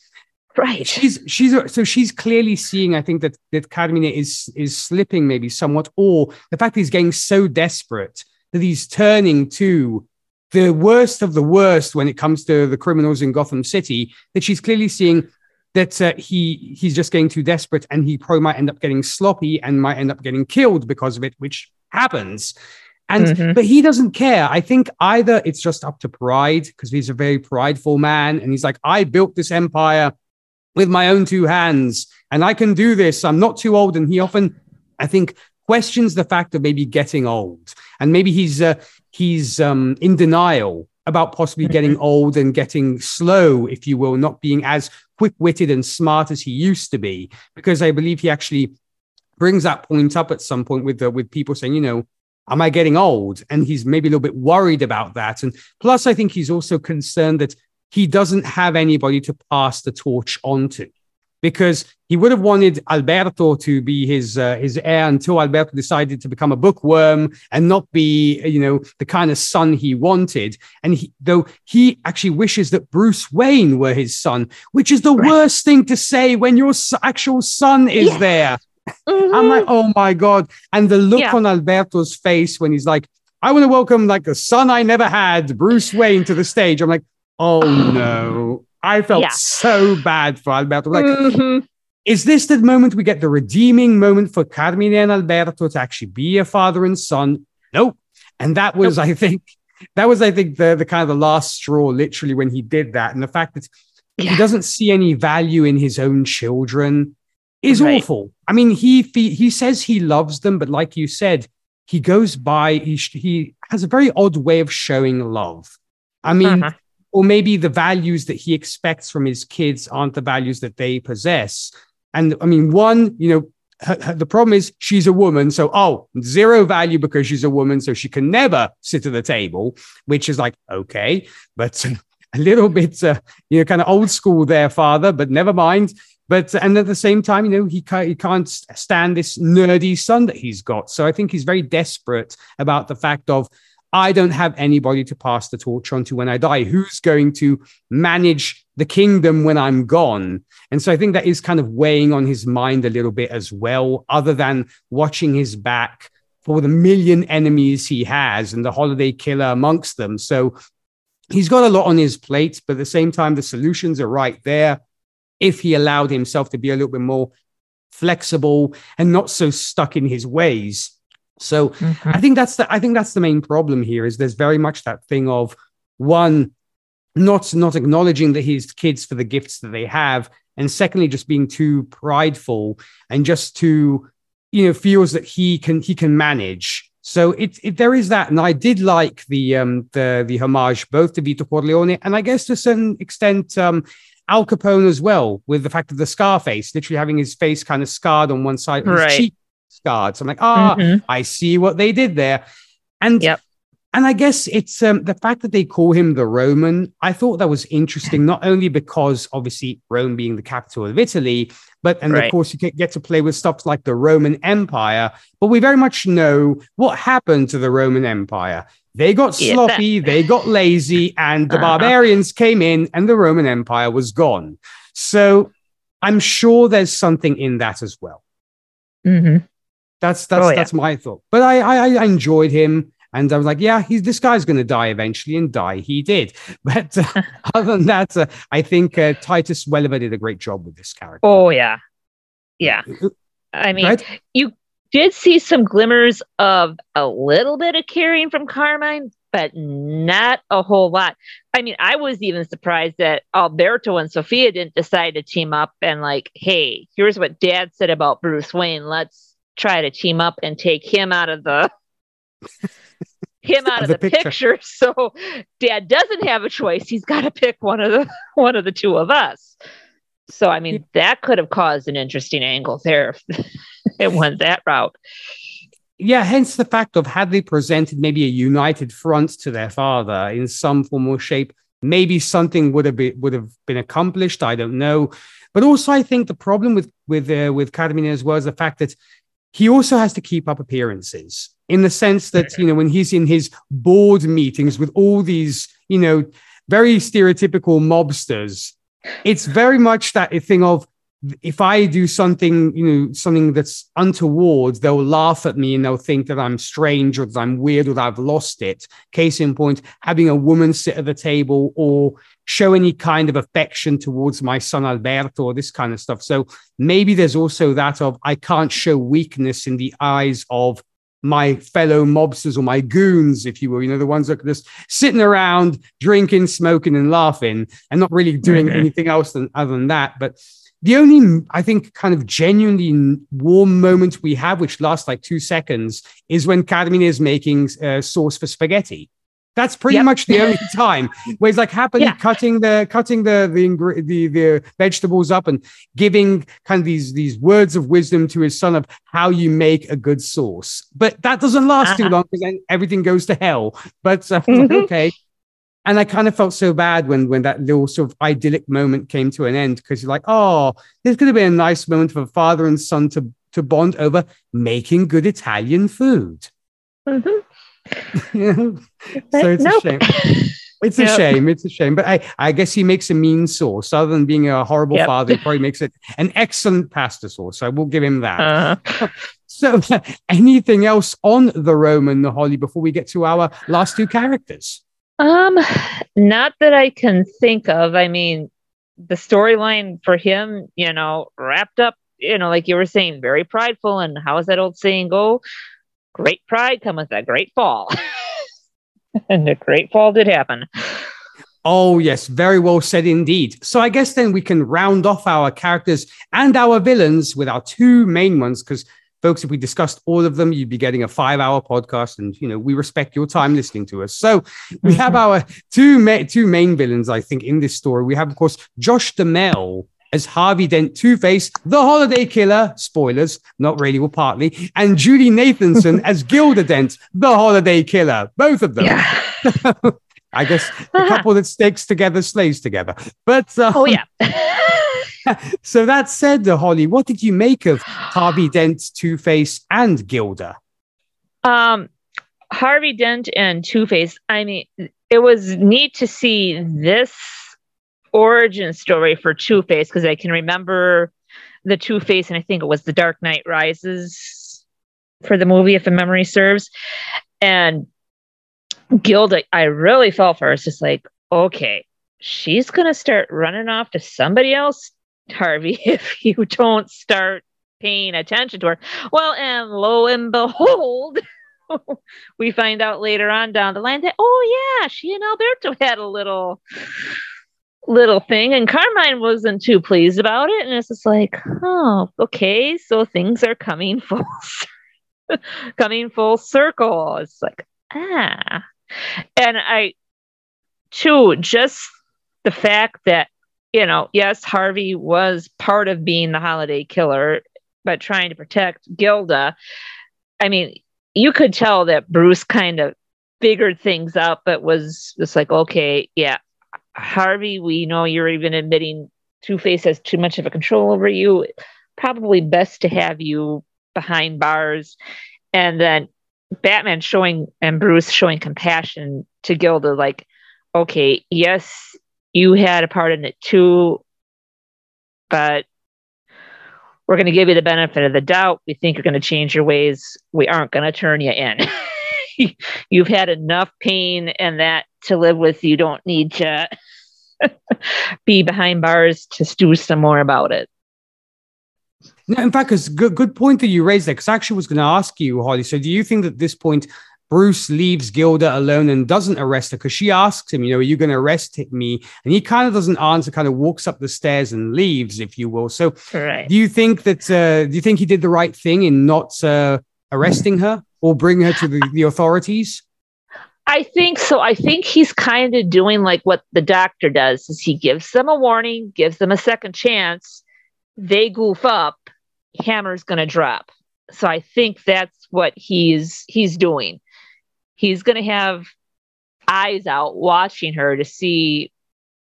right,
she's she's so she's clearly seeing. I think that that Carmine is is slipping maybe somewhat, or the fact that he's getting so desperate that he's turning to the worst of the worst when it comes to the criminals in Gotham City, that she's clearly seeing that uh, he he's just getting too desperate and he probably might end up getting sloppy and might end up getting killed because of it, which happens. And mm-hmm. but he doesn't care. I think either it's just up to pride because he's a very prideful man and he's like, I built this empire with my own two hands and I can do this. I'm not too old. And he often, I think, questions the fact of maybe getting old and maybe he's uh, he's um, in denial about possibly getting mm-hmm. old and getting slow, if you will, not being as quick witted and smart as he used to be. Because I believe he actually brings that point up at some point with the, with people saying, you know, am I getting old? And he's maybe a little bit worried about that. And plus, I think he's also concerned that he doesn't have anybody to pass the torch on to because he would have wanted Alberto to be his uh, his heir until Alberto decided to become a bookworm and not be you know the kind of son he wanted. And he, though he actually wishes that Bruce Wayne were his son, which is the right. worst thing to say when your actual son is yeah. there. Mm-hmm. I'm like, oh my god! And the look yeah. on Alberto's face when he's like, "I want to welcome like a son I never had, Bruce Wayne, to the stage." I'm like, oh *gasps* no. I felt yeah. so bad for Alberto. Like, mm-hmm. is this the moment we get the redeeming moment for Carmine and Alberto to actually be a father and son? Nope. And that was, nope. I think, that was, I think, the the kind of the last straw, literally, when he did that. And the fact that yeah. he doesn't see any value in his own children is right. awful. I mean, he he says he loves them, but like you said, he goes by. He he has a very odd way of showing love. I mean, uh-huh or maybe the values that he expects from his kids aren't the values that they possess. And I mean, one, you know, her, her, the problem is she's a woman. So, oh, zero value because she's a woman. So she can never sit at the table, which is like, okay, but *laughs* a little bit, uh, you know, kind of old school there, father, but never mind. But, and at the same time, you know, he he can't stand this nerdy son that he's got. So I think he's very desperate about the fact of, I don't have anybody to pass the torch on to when I die. Who's going to manage the kingdom when I'm gone? And so I think that is kind of weighing on his mind a little bit as well, other than watching his back for the million enemies he has and the holiday killer amongst them. So he's got a lot on his plate, but at the same time, the solutions are right there if he allowed himself to be a little bit more flexible and not so stuck in his ways. So mm-hmm. I think that's the I think that's the main problem here is there's very much that thing of one not not acknowledging that his kids for the gifts that they have and secondly just being too prideful and just too you know feels that he can he can manage so it, it there is that and i did like the um the the homage both to vito corleone and i guess to a certain extent um al capone as well with the fact of the scar face literally having his face kind of scarred on one side of his
right.
cheek scarred. So I'm like, ah, oh, mm-hmm. I see what they did there. And
yep.
and I guess it's um, the fact that they call him the Roman. I thought that was interesting, not only because obviously Rome being the capital of Italy, but and right. of course you get to play with stuff like the Roman Empire. But we very much know what happened to the Roman Empire. They got sloppy, yeah, they got lazy, and the uh-huh. barbarians came in, and the Roman Empire was gone. So I'm sure there's something in that as well.
Mm-hmm.
That's that's oh, yeah. that's my thought. But I, I I enjoyed him. And I was like, yeah, he's this guy's going to die eventually, and die he did. *laughs* But uh, *laughs* other than that, uh, I think uh, Titus Welliver did a great job with this character.
Oh yeah, yeah. Uh, I mean, right? you did see some glimmers of a little bit of caring from Carmine, but not a whole lot. I mean, I was even surprised that Alberto and Sofia didn't decide to team up and like, hey, here's what Dad said about Bruce Wayne. Let's try to team up and take him out of the *laughs* him out of the, the picture. picture. *laughs* So dad doesn't have a choice. He's got to pick one of the *laughs* one of the two of us. So I mean, that could have caused an interesting angle there if it went that route.
Yeah, hence the fact of had they presented maybe a united front to their father in some form or shape, maybe something would have been would have been accomplished. I don't know, but also I think the problem with with uh, with Carmine as well is the fact that he also has to keep up appearances in the sense that you know when he's in his board meetings with all these you know very stereotypical mobsters it's very much that thing of if i do something you know something that's untoward they'll laugh at me and they'll think that i'm strange or that i'm weird or that i've lost it. Case in point having a woman sit at the table or show any kind of affection towards my son alberto or this kind of stuff. So maybe there's also that of i can't show weakness in the eyes of my fellow mobsters or my goons, if you will, you know, the ones that are just sitting around drinking, smoking, and laughing and not really doing anything else than other than that. But the only, I think, kind of genuinely warm moment we have, which lasts like two seconds, is when Carmine is making uh, sauce for spaghetti. That's pretty yep. much the only *laughs* time where he's like happily yeah. cutting the cutting the, the the the vegetables up and giving kind of these these words of wisdom to his son of how you make a good sauce. But that doesn't last uh-huh. too long because then everything goes to hell. But uh, mm-hmm. *laughs* okay. And I kind of felt so bad when when that little sort of idyllic moment came to an end because you're like, oh, this could have been a nice moment for father and son to to bond over making good Italian food.
Mm-hmm. *laughs*
so it's nope. a shame. It's a *laughs* shame. It's a shame. But I, I guess he makes a mean sauce. Other than being a horrible yep. father, he probably makes it an excellent pasta sauce. So we'll give him that. Uh-huh. *laughs* so, anything else on the Roman, the Holly, before we get to our last two characters?
Um, not that I can think of. I mean, the storyline for him, you know, wrapped up, you know, like you were saying, very prideful. And how does that old saying go? great pride cometh a great fall. *laughs* and a great fall did happen.
Oh, yes, very well said indeed. So I guess then we can round off our characters and our villains with our two main ones, because folks, if we discussed all of them, you'd be getting a five-hour podcast, and you know we respect your time listening to us. So we have our two ma- two main villains, I think, in this story. We have, of course, Josh Duhamel, as Harvey Dent Two Face, the Holiday Killer, spoilers, not really, well, partly, and Julie Nathanson *laughs* as Gilda Dent, the Holiday Killer, both of them.
Yeah. *laughs*
I guess the uh-huh. couple that sticks together slays together. But
um, oh yeah. *laughs* *laughs*
so that said, Holly, what did you make of Harvey Dent, Two Face, and Gilda?
Um, Harvey Dent and Two Face. I mean, it was neat to see this origin story for Two Face because I can remember the Two Face, and I think it was The Dark Knight Rises for the movie, if the memory serves. And Gilda, I really felt for. It's just like, okay, she's going to start running off to somebody else, Harvey, *laughs* if you don't start paying attention to her. Well, and lo and behold, *laughs* we find out later on down the line that, oh, yeah, she and Alberto had a little little thing and carmine wasn't too pleased about it and it's just like oh okay so things are coming *laughs* full coming full circle it's like ah and i too just the fact that you know yes harvey was part of being the holiday killer but trying to protect gilda i mean you could tell that bruce kind of figured things out, but was just like, okay, yeah, Harvey, we know you're even admitting Two Face has too much of a control over you. Probably best to have you behind bars. And then Batman showing and Bruce showing compassion to Gilda, like, okay, yes, you had a part in it too, but we're going to give you the benefit of the doubt. We think you're going to change your ways. We aren't going to turn you in. *laughs* You've had enough pain and that to live with. You don't need to *laughs* be behind bars to do some more about it.
No, in fact, it's good, good point that you raised there, because I actually was going to ask you, Holly. So, do you think that at this point Bruce leaves Gilda alone and doesn't arrest her because she asks him, you know, are you going to arrest me? And he kind of doesn't answer, kind of walks up the stairs and leaves, if you will. So, right. do you think that, uh, do you think he did the right thing in not uh, arresting her or bringing her to the, the authorities?
I think so. I think he's kind of doing like what the doctor does is he gives them a warning, gives them a second chance. They goof up, hammer's going to drop. So I think that's what he's he's doing he's going to have eyes out watching her to see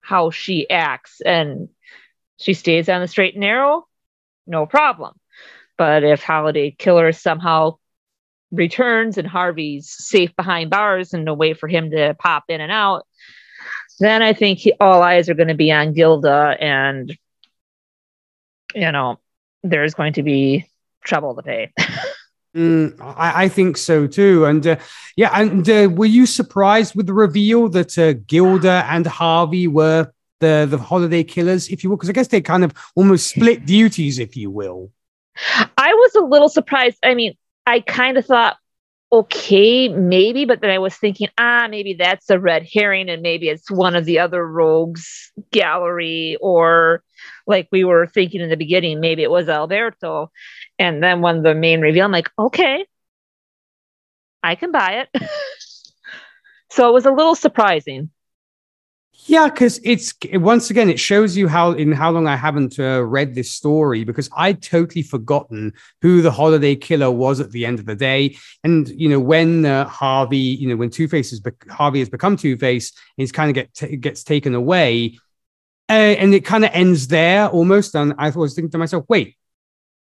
how she acts. And she stays on the straight and narrow no problem. But if holiday killer somehow returns and harvey's safe behind bars and no way for him to pop in and out then i think he, all eyes are going to be on gilda and you know there's going to be trouble to pay *laughs*
Mm, I, I, think so too. And uh, yeah, and uh, were you surprised with the reveal that uh, Gilda and Harvey were the the holiday killers, if you will? Because I guess they kind of almost split duties, if you will.
I was a little surprised. I mean, I kind of thought, okay, maybe, but then I was thinking, ah, maybe that's a red herring, and maybe it's one of the other rogues gallery, or like we were thinking in the beginning, maybe it was Alberto. And then when the main reveal, I'm like, okay, I can buy it. *laughs* so it was a little surprising.
Yeah, because it's once again it shows you how in how long I haven't uh, read this story because I'd totally forgotten who the holiday killer was at the end of the day. And you know when uh, Harvey, you know when Two Face has be- Harvey has become Two Face, and he's kind of get t- gets taken away, uh, and it kind of ends there almost. And I was thinking to myself, wait,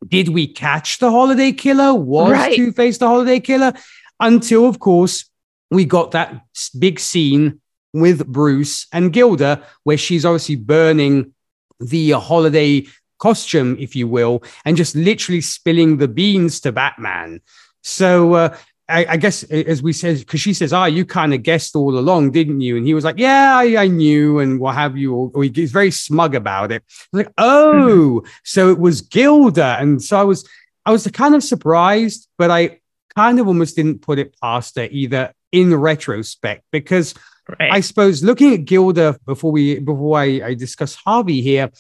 did we catch the holiday killer? Was right. Two Face the holiday killer? Until, of course, we got that big scene with Bruce and Gilda, where she's obviously burning the holiday costume, if you will, and just literally spilling the beans to Batman. So uh, I, I, guess as we said, because she says, "Ah, oh, you kind of guessed all along, didn't you?" And he was like, "Yeah, I, I knew," and what have you. Or, or he's very smug about it. like, *laughs* oh, so it was Gilda, and so I was, I was kind of surprised, but I kind of almost didn't put it past her either in retrospect because right. I suppose looking at Gilda before we before I, I discuss Harvey here,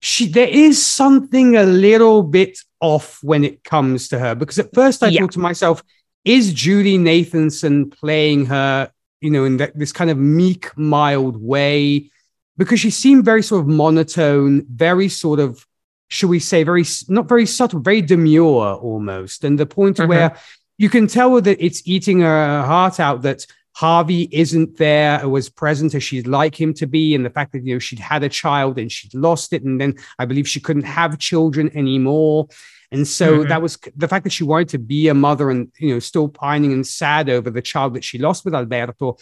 she there is something a little bit off when it comes to her because at first I yeah. thought to myself is Julie Nathanson playing her, you know, in that, this kind of meek, mild way? Because she seemed very sort of monotone, very sort of, should we say, very not very subtle, very demure almost. And the point mm-hmm. where you can tell that it's eating her heart out that Harvey isn't there or was present as she'd like him to be, and the fact that you know she'd had a child and she'd lost it, and then I believe she couldn't have children anymore. And so mm-hmm. that was the fact that she wanted to be a mother and, you know, still pining and sad over the child that she lost with Alberto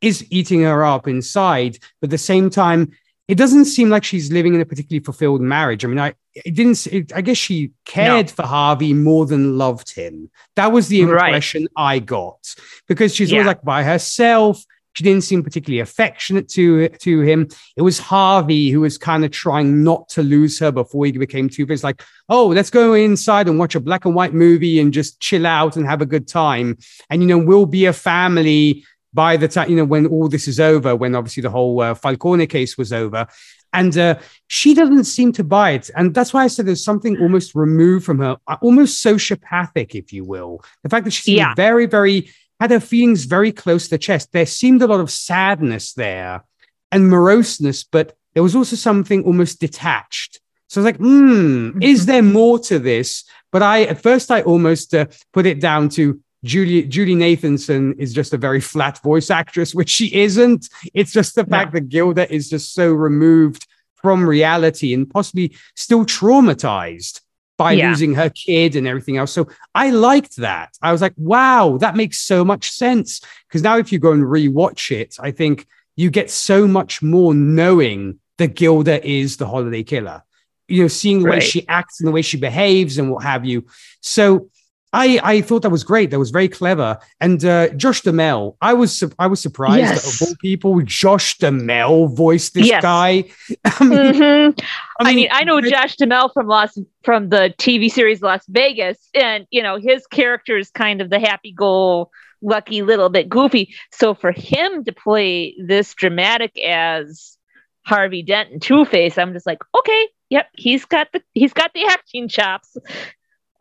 is eating her up inside. But at the same time, it doesn't seem like she's living in a particularly fulfilled marriage. I mean, I it didn't. It, I guess she cared no. for Harvey more than loved him. That was the impression right. I got because she's yeah. always like by herself. She didn't seem particularly affectionate to to him. It was Harvey who was kind of trying not to lose her before he became too. Face. Like, oh, let's go inside and watch a black and white movie and just chill out and have a good time. And you know, we'll be a family by the time you know when all this is over. When obviously the whole uh, Falcone case was over. And uh, she doesn't seem to buy it. And that's why I said there's something almost removed from her, almost sociopathic, if you will. The fact that she's yeah. very, very had her feelings very close to the chest. There seemed a lot of sadness there and moroseness, but there was also something almost detached. So I was like, hmm, is *laughs* there more to this? But I, at first, I almost uh, put it down to Julie Julie Nathanson is just a very flat voice actress, which she isn't. It's just the fact that Gilda is just so removed from reality and possibly still traumatized by yeah. losing her kid and everything else. So I liked that. I was like, wow, that makes so much sense. Because now if you go and rewatch it, I think you get so much more knowing that Gilda is the holiday killer. You know, seeing the right. way she acts and the way she behaves and what have you. So I, I thought that was great. That was very clever. And uh, Josh Duhamel, I was I was surprised yes. that of all people, Josh Duhamel voiced this yes. guy. *laughs*
I mean, mm-hmm. I, mean, I, mean, I know Josh Duhamel from Las from the TV series Las Vegas, and you know his character is kind of the happy-go lucky little bit goofy. So for him to play this dramatic as Harvey Dent and Two Face, I'm just like, okay, yep, he's got the he's got the acting chops.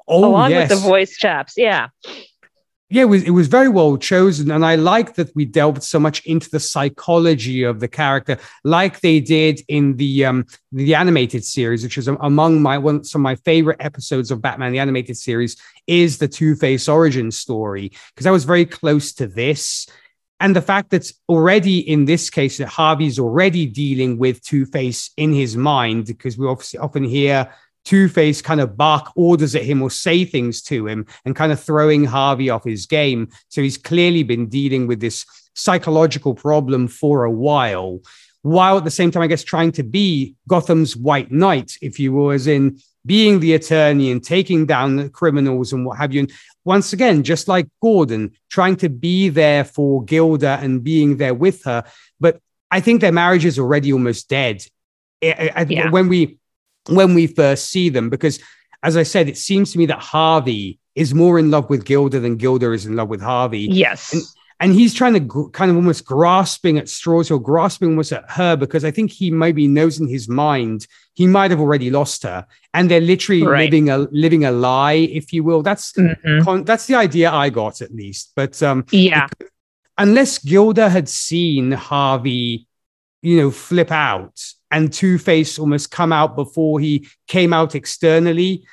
Oh, along yes. with the voice chops. Yeah.
Yeah, it was, it was very well chosen. And I like that we delved so much into the psychology of the character, like they did in the um, the animated series, which is among my one some of my favorite episodes of Batman, the animated series, is the Two Face origin story, because I was very close to this. And the fact that already in this case that Harvey's already dealing with Two Face in his mind, because we obviously often hear Two Face kind of bark orders at him or say things to him and kind of throwing Harvey off his game. So he's clearly been dealing with this psychological problem for a while, while at the same time, I guess, trying to be Gotham's white knight, if you will, as in being the attorney and taking down the criminals and what have you. And once again, just like Gordon, trying to be there for Gilda and being there with her. But I think their marriage is already almost dead. I, I, yeah. When we when we first see them. Because, as I said, it seems to me that Harvey is more in love with Gilda than Gilda is in love with Harvey.
Yes.
And, and he's trying to gr- kind of almost grasping at straws or grasping almost at her because I think he maybe knows in his mind he might have already lost her, and they're literally right. living a living a lie, if you will. That's mm-hmm. con- that's the idea I got at least. But um,
yeah,
unless Gilda had seen Harvey, you know, flip out and Two Face almost come out before he came out externally.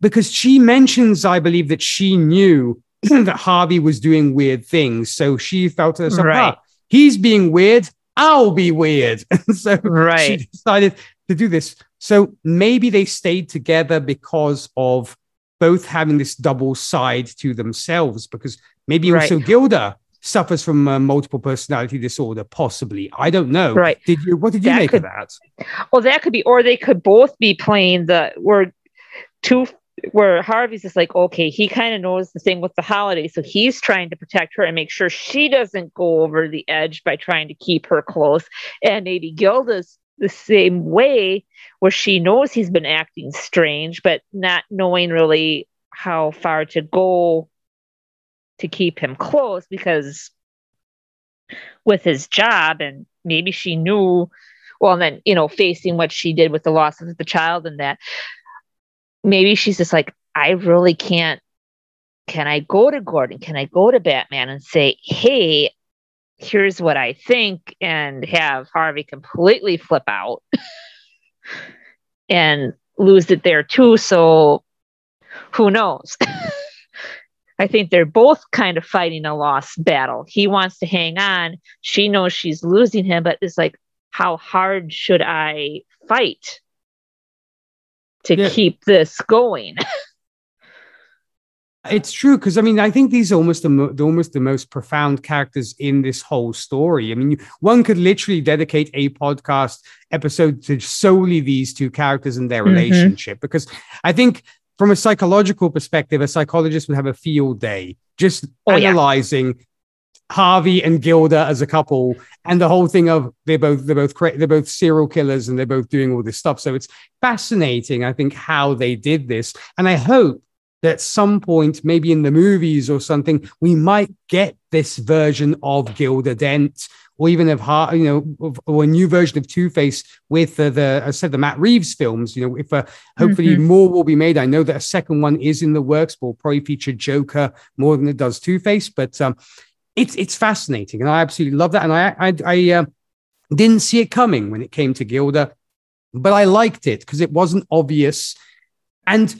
Because she mentions, I believe, that she knew *clears throat* that Harvey was doing weird things. So she felt to herself, right. ah, he's being weird, I'll be weird. *laughs* And so right. she decided to do this. So maybe they stayed together because of both having this double side to themselves, because maybe right. also Gilda suffers from uh, multiple personality disorder, possibly. I don't know.
Right.
Did you? What did you that make
could,
of that?
Well, that could be, or they could both be playing the where two where Harvey's just like, okay, he kind of knows the thing with the holiday, so he's trying to protect her and make sure she doesn't go over the edge by trying to keep her close. And maybe Gilda's the same way, where she knows he's been acting strange, but not knowing really how far to go to keep him close because with his job and maybe she knew well and then you know facing what she did with the loss of the child and that maybe she's just like i really can't can i go to gordon? Can i go to batman and say hey here's what i think and have harvey completely flip out *laughs* and lose it there too? So who knows *laughs* I think they're both kind of fighting a lost battle. He wants to hang on. She knows she's losing him, but it's like, how hard should I fight to yeah. keep this going? *laughs*
it's true because I mean I think these are almost the, mo- almost the most profound characters in this whole story. I mean, one could literally dedicate a podcast episode to solely these two characters and their mm-hmm. relationship because I think from a psychological perspective, a psychologist would have a field day just oh, analyzing yeah. Harvey and Gilda as a couple, and the whole thing of they're both they're both they're both serial killers and they're both doing all this stuff. So it's fascinating, I think, how they did this, and I hope that at some point, maybe in the movies or something, we might get this version of Gilda Dent or even of you know, or a new version of Two Face with uh, the, I said, the Matt Reeves films. You know, if uh, hopefully mm-hmm. more will be made. I know that a second one is in the works, but will probably feature Joker more than it does Two Face. But um, it's it's fascinating, and I absolutely love that. And I I, I uh, didn't see it coming when it came to Gilda, but I liked it because it wasn't obvious. And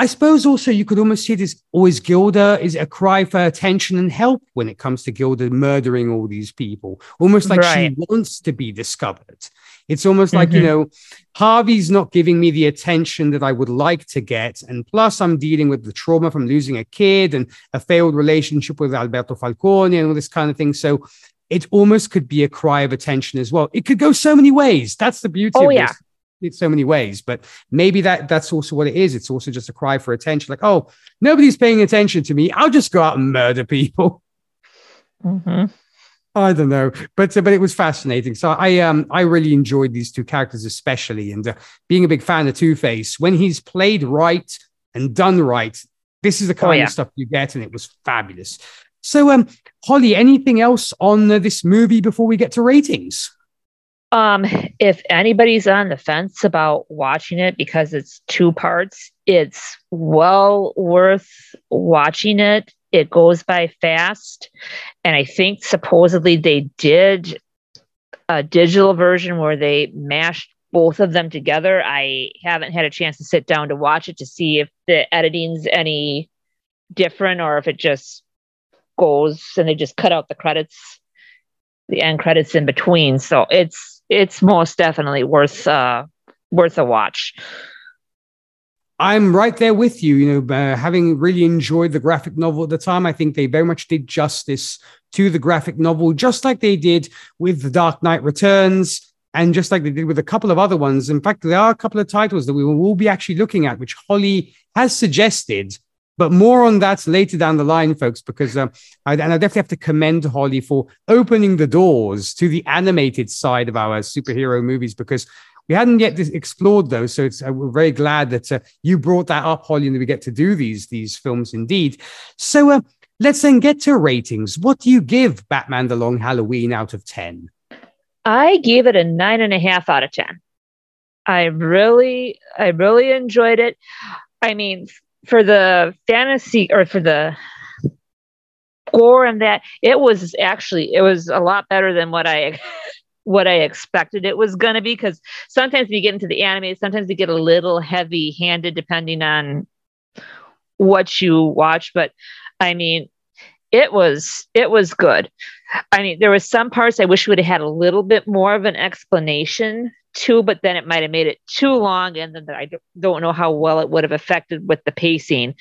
I suppose also you could almost see this always Gilda is a cry for attention and help when it comes to Gilda murdering all these people, almost like right. she wants to be discovered. It's almost mm-hmm. like, you mm-hmm. know, Harvey's not giving me the attention that I would like to get. And plus, I'm dealing with the trauma from losing a kid and a failed relationship with Alberto Falcone and all this kind of thing. So it almost could be a cry of attention as well. It could go so many ways. That's the beauty oh, of yeah. this in so many ways but maybe that that's also what it is. It's also just a cry for attention like oh nobody's paying attention to me. I'll just go out and murder people.
Mm-hmm.
i don't know but uh, but it was fascinating. So i um i really enjoyed these two characters especially and uh, being a big fan of two-face when he's played right and done right this is the oh, kind oh, yeah. of stuff you get and it was fabulous. So um holly anything else on uh, this movie before we get to ratings
um, if anybody's on the fence about watching it because it's two parts, it's well worth watching it. It goes by fast. And I think supposedly they did a digital version where they mashed both of them together. I haven't had a chance to sit down to watch it to see if the editing's any different or if it just goes and they just cut out the credits, the end credits in between. So it's it's most definitely worth uh, worth a watch.
I'm right there with you. You know, uh, having really enjoyed the graphic novel at the time, I think they very much did justice to the graphic novel, just like they did with The Dark Knight Returns, and just like they did with a couple of other ones. In fact, there are a couple of titles that we will be actually looking at, which Holly has suggested but more on that later down the line, folks, because uh, I, and I definitely have to commend Holly for opening the doors to the animated side of our superhero movies because we hadn't yet explored those. So uh, we're very glad that uh, you brought that up, Holly, and that we get to do these these films indeed. So uh, let's then get to ratings. What do you give Batman: The Long Halloween out of ten?
I gave it a nine and a half out of ten. I really, I really enjoyed it. I mean, for the fantasy or for the gore and that it was actually it was a lot better than what I *laughs* what I expected it was going to be because sometimes we get into the anime sometimes we get a little heavy handed depending on what you watch but I mean it was it was good. I mean there was some parts I wish would have had a little bit more of an explanation too, but then it might have made it too long. And then I don't know how well it would have affected with the pacing.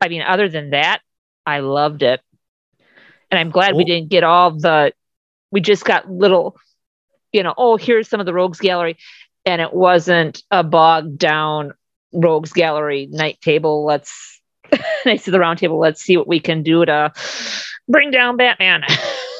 I mean, other than that, I loved it. And I'm glad we didn't get all the, we just got little, you know, oh, here's some of the Rogues Gallery. And it wasn't a bogged down Rogues Gallery night table. Let's, *laughs* nice to the round table. Let's see what we can do to bring down Batman. *laughs*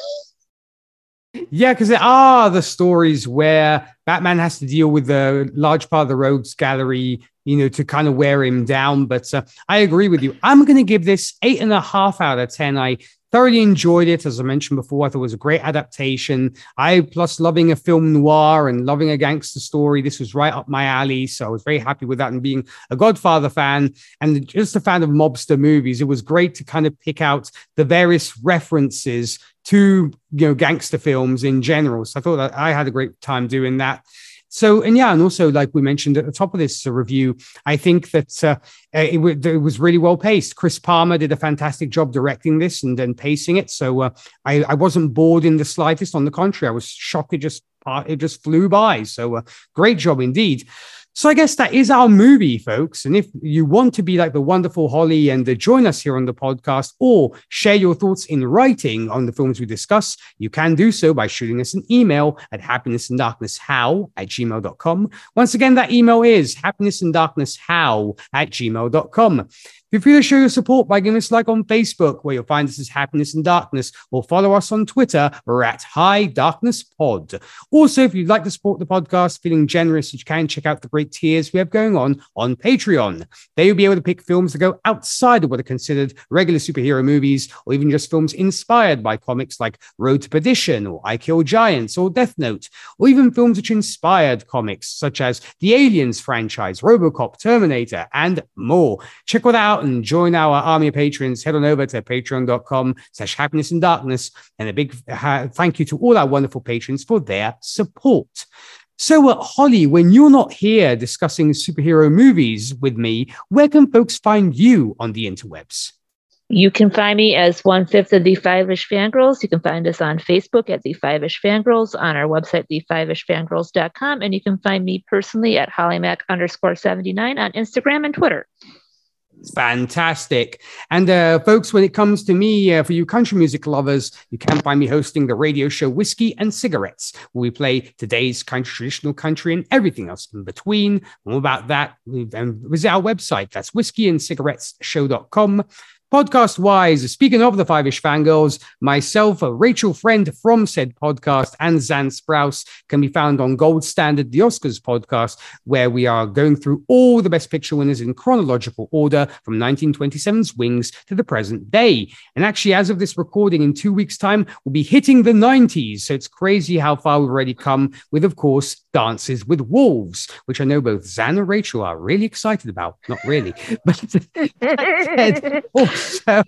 Yeah, because there are the stories where Batman has to deal with a large part of the rogues gallery, you know, to kind of wear him down. But uh, I agree with you. I'm going to give this eight and a half out of 10. I thoroughly enjoyed it. As I mentioned before, I thought it was a great adaptation. I, plus loving a film noir and loving a gangster story, this was right up my alley. So I was very happy with that. And being a Godfather fan and just a fan of mobster movies, it was great to kind of pick out the various references to you know gangster films in general. So I thought that I had a great time doing that. So, and yeah, and also like we mentioned at the top of this uh, review, I think that uh, it, w- it, was really well paced. Chris Palmer did a fantastic job directing this and then pacing it. So uh, I, I wasn't bored in the slightest. On the contrary, I was shocked it just uh, it just flew by. So uh, great job indeed. So I guess that is our movie, folks. And if you want to be like the wonderful Holly and uh, join us here on the podcast or share your thoughts in writing on the films we discuss, you can do so by shooting us an email at happinessanddarknesshow at gmail.com. Once again, that email is happinessanddarknesshow at gmail.com. Feel free to show your support by giving us a like on Facebook, where you'll find us as Happiness and Darkness, or follow us on Twitter, we're at High Darkness Pod. Also, if you'd like to support the podcast, feeling generous, you can check out the great tiers we have going on on Patreon. They will be able to pick films that go outside of what are considered regular superhero movies, or even just films inspired by comics like Road to Perdition, or I Kill Giants, or Death Note, or even films which inspired comics such as the Aliens franchise, Robocop, Terminator, and more. Check that out and join our army of patrons, head on over to patreon.com slash happiness and darkness. And a big uh, thank you to all our wonderful patrons for their support. So, uh, Holly, when you're not here discussing superhero movies with me, where can folks find you on the interwebs?
You can find me as one fifth of the Five Ish Fangirls. You can find us on Facebook at the Five Ish Fangirls, on our website, the5ishfangirls.com, and you can find me personally at hollymac underscore 79 on Instagram and Twitter.
Fantastic. And uh, folks, when it comes to me, uh, for you country music lovers, you can find me hosting the radio show Whiskey and Cigarettes, where we play today's country, traditional country and everything else in between. More about that, and visit our website. That's whiskeyandcigarettesshow.com. Podcast wise, speaking of the Five Ish Fangirls, myself, Rachel Friend from said podcast, and Zan Sprouse can be found on Gold Standard, the Oscars podcast, where we are going through all the Best Picture winners in chronological order from 1927's Wings to the present day. And actually, as of this recording, in two weeks' time, we'll be hitting the 90s. So it's crazy how far we've already come with, of course, Dances with Wolves, which I know both Zan and Rachel are really excited about. Not really, *laughs* but *laughs* *laughs* also,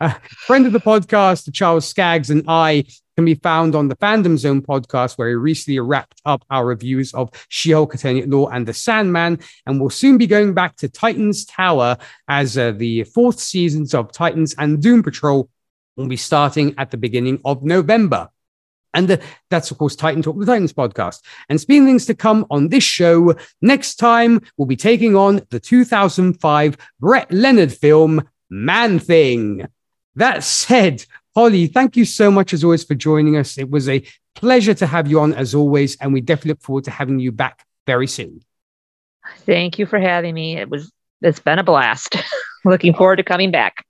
uh, friend of the podcast, Charles Skaggs, and I can be found on the Fandom Zone podcast, where we recently wrapped up our reviews of She-Hulk, Attorney Law, and The Sandman, and we'll soon be going back to Titans Tower as uh, the fourth seasons of Titans and Doom Patrol will be starting at the beginning of November. And the, that's, of course, Titan Talk, the Titans podcast. And speaking things to come on this show, next time we'll be taking on the 2005 Brett Leonard film, Man Thing. That said, Holly, thank you so much as always for joining us. It was a pleasure to have you on as always, and we definitely look forward to having you back very soon.
Thank you for having me. It was it's been a blast. *laughs* Looking forward to coming back.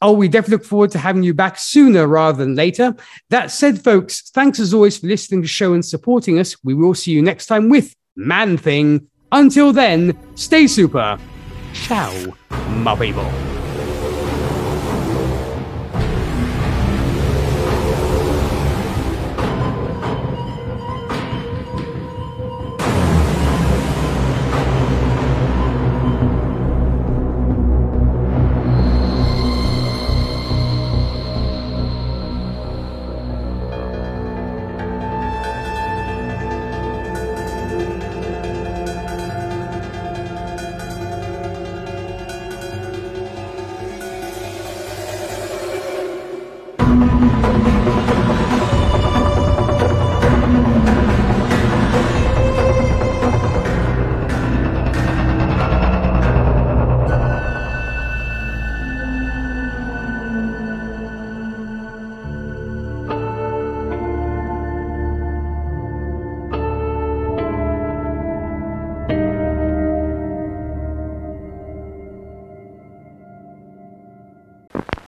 Oh, we definitely look forward to having you back sooner rather than later. That said, folks, thanks as always for listening to the show and supporting us. We will see you next time with Man Thing. Until then, stay super. Ciao, my people.